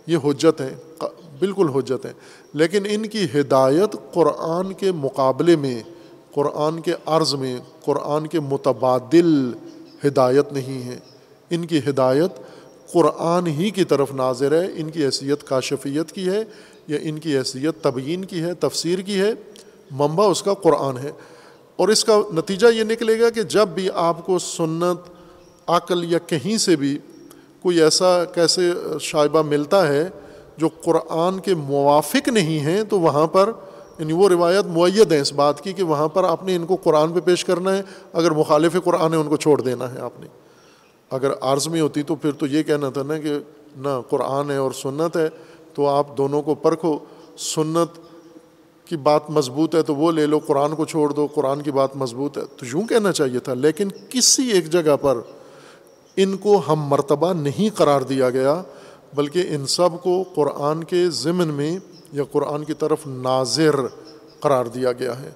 یہ حجت ہیں بالکل حجت ہیں۔ لیکن ان کی ہدایت قرآن کے مقابلے میں، قرآن کے عرض میں، قرآن کے متبادل ہدایت نہیں ہے۔ ان کی ہدایت قرآن ہی کی طرف ناظر ہے، ان کی حیثیت، کاشفیت کی ہے۔ یا ان کی حیثیت تبیین کی ہے، تفسیر کی ہے، منبع اس کا قرآن ہے۔ اور اس کا نتیجہ یہ نکلے گا کہ جب بھی آپ کو سنت، عقل یا کہیں سے بھی کوئی ایسا کیسے شائبہ ملتا ہے جو قرآن کے موافق نہیں ہیں، تو وہاں پر یعنی وہ روایت معید ہیں اس بات کی کہ وہاں پر آپ نے ان کو قرآن پہ پیش کرنا ہے۔ اگر مخالف قرآن ہے، ان کو چھوڑ دینا ہے آپ نے۔ اگر عرض میں ہوتی تو پھر تو یہ کہنا تھا نا کہ نہ، قرآن ہے اور سنت ہے۔ تو آپ دونوں کو پرکھو، سنت کی بات مضبوط ہے تو وہ لے لو، قرآن کو چھوڑ دو، قرآن کی بات مضبوط ہے۔ تو یوں کہنا چاہیے تھا، لیکن کسی ایک جگہ پر ان کو ہم مرتبہ نہیں قرار دیا گیا، بلکہ ان سب کو قرآن کے ضمن میں یا قرآن کی طرف ناظر قرار دیا گیا ہے۔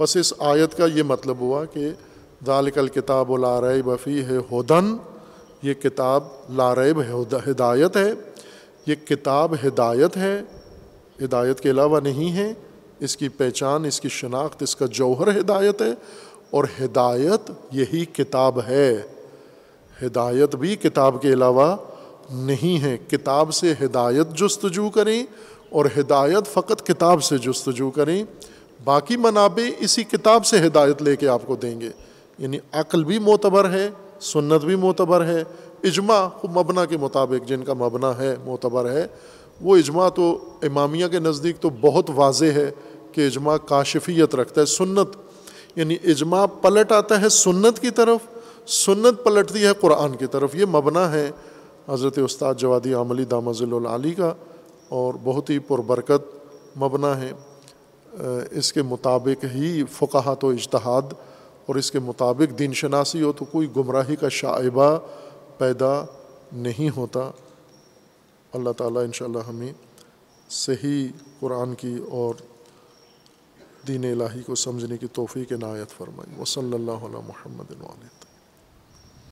بس اس آیت کا یہ مطلب ہوا کہ ذالک الکتاب لاریب بفی ہے ہدن، یہ کتاب لاریب ہدایت ہے۔ یہ کتاب ہدایت ہے، ہدایت کے علاوہ نہیں ہے، اس کی پہچان، اس کی شناخت، اس کا جوہر ہدایت ہے، اور ہدایت یہی کتاب ہے۔ ہدایت بھی کتاب کے علاوہ نہیں ہے۔ کتاب سے ہدایت جستجو کریں اور ہدایت فقط کتاب سے جستجو کریں۔ باقی منابع اسی کتاب سے ہدایت لے کے آپ کو دیں گے۔ یعنی عقل بھی معتبر ہے، سنت بھی معتبر ہے اجماع مبنا کے مطابق جن کا مبنا ہے، معتبر ہے۔ وہ اجماع تو امامیہ کے نزدیک تو بہت واضح ہے کہ اجماع کاشفیت رکھتا ہے، سنت۔ یعنی اجماع پلٹ آتا ہے سنت کی طرف، سنت پلٹتی ہے قرآن کی طرف۔ یہ مبنا ہے حضرت استاد جوادی عملی دامزل العلی کا اور بہت ہی پربرکت مبنا ہے۔ اس کے مطابق ہی فقاہت و اجتہاد اور اس کے مطابق دین شناسی ہو تو کوئی گمراہی کا شائبہ پیدا نہیں ہوتا۔ اللہ تعالیٰ انشاءاللہ ہمیں صحیح قرآن کی اور دین الہی کو سمجھنے کی توفیق عنایت فرمائی وصلی اللہ علیہ محمد علیہ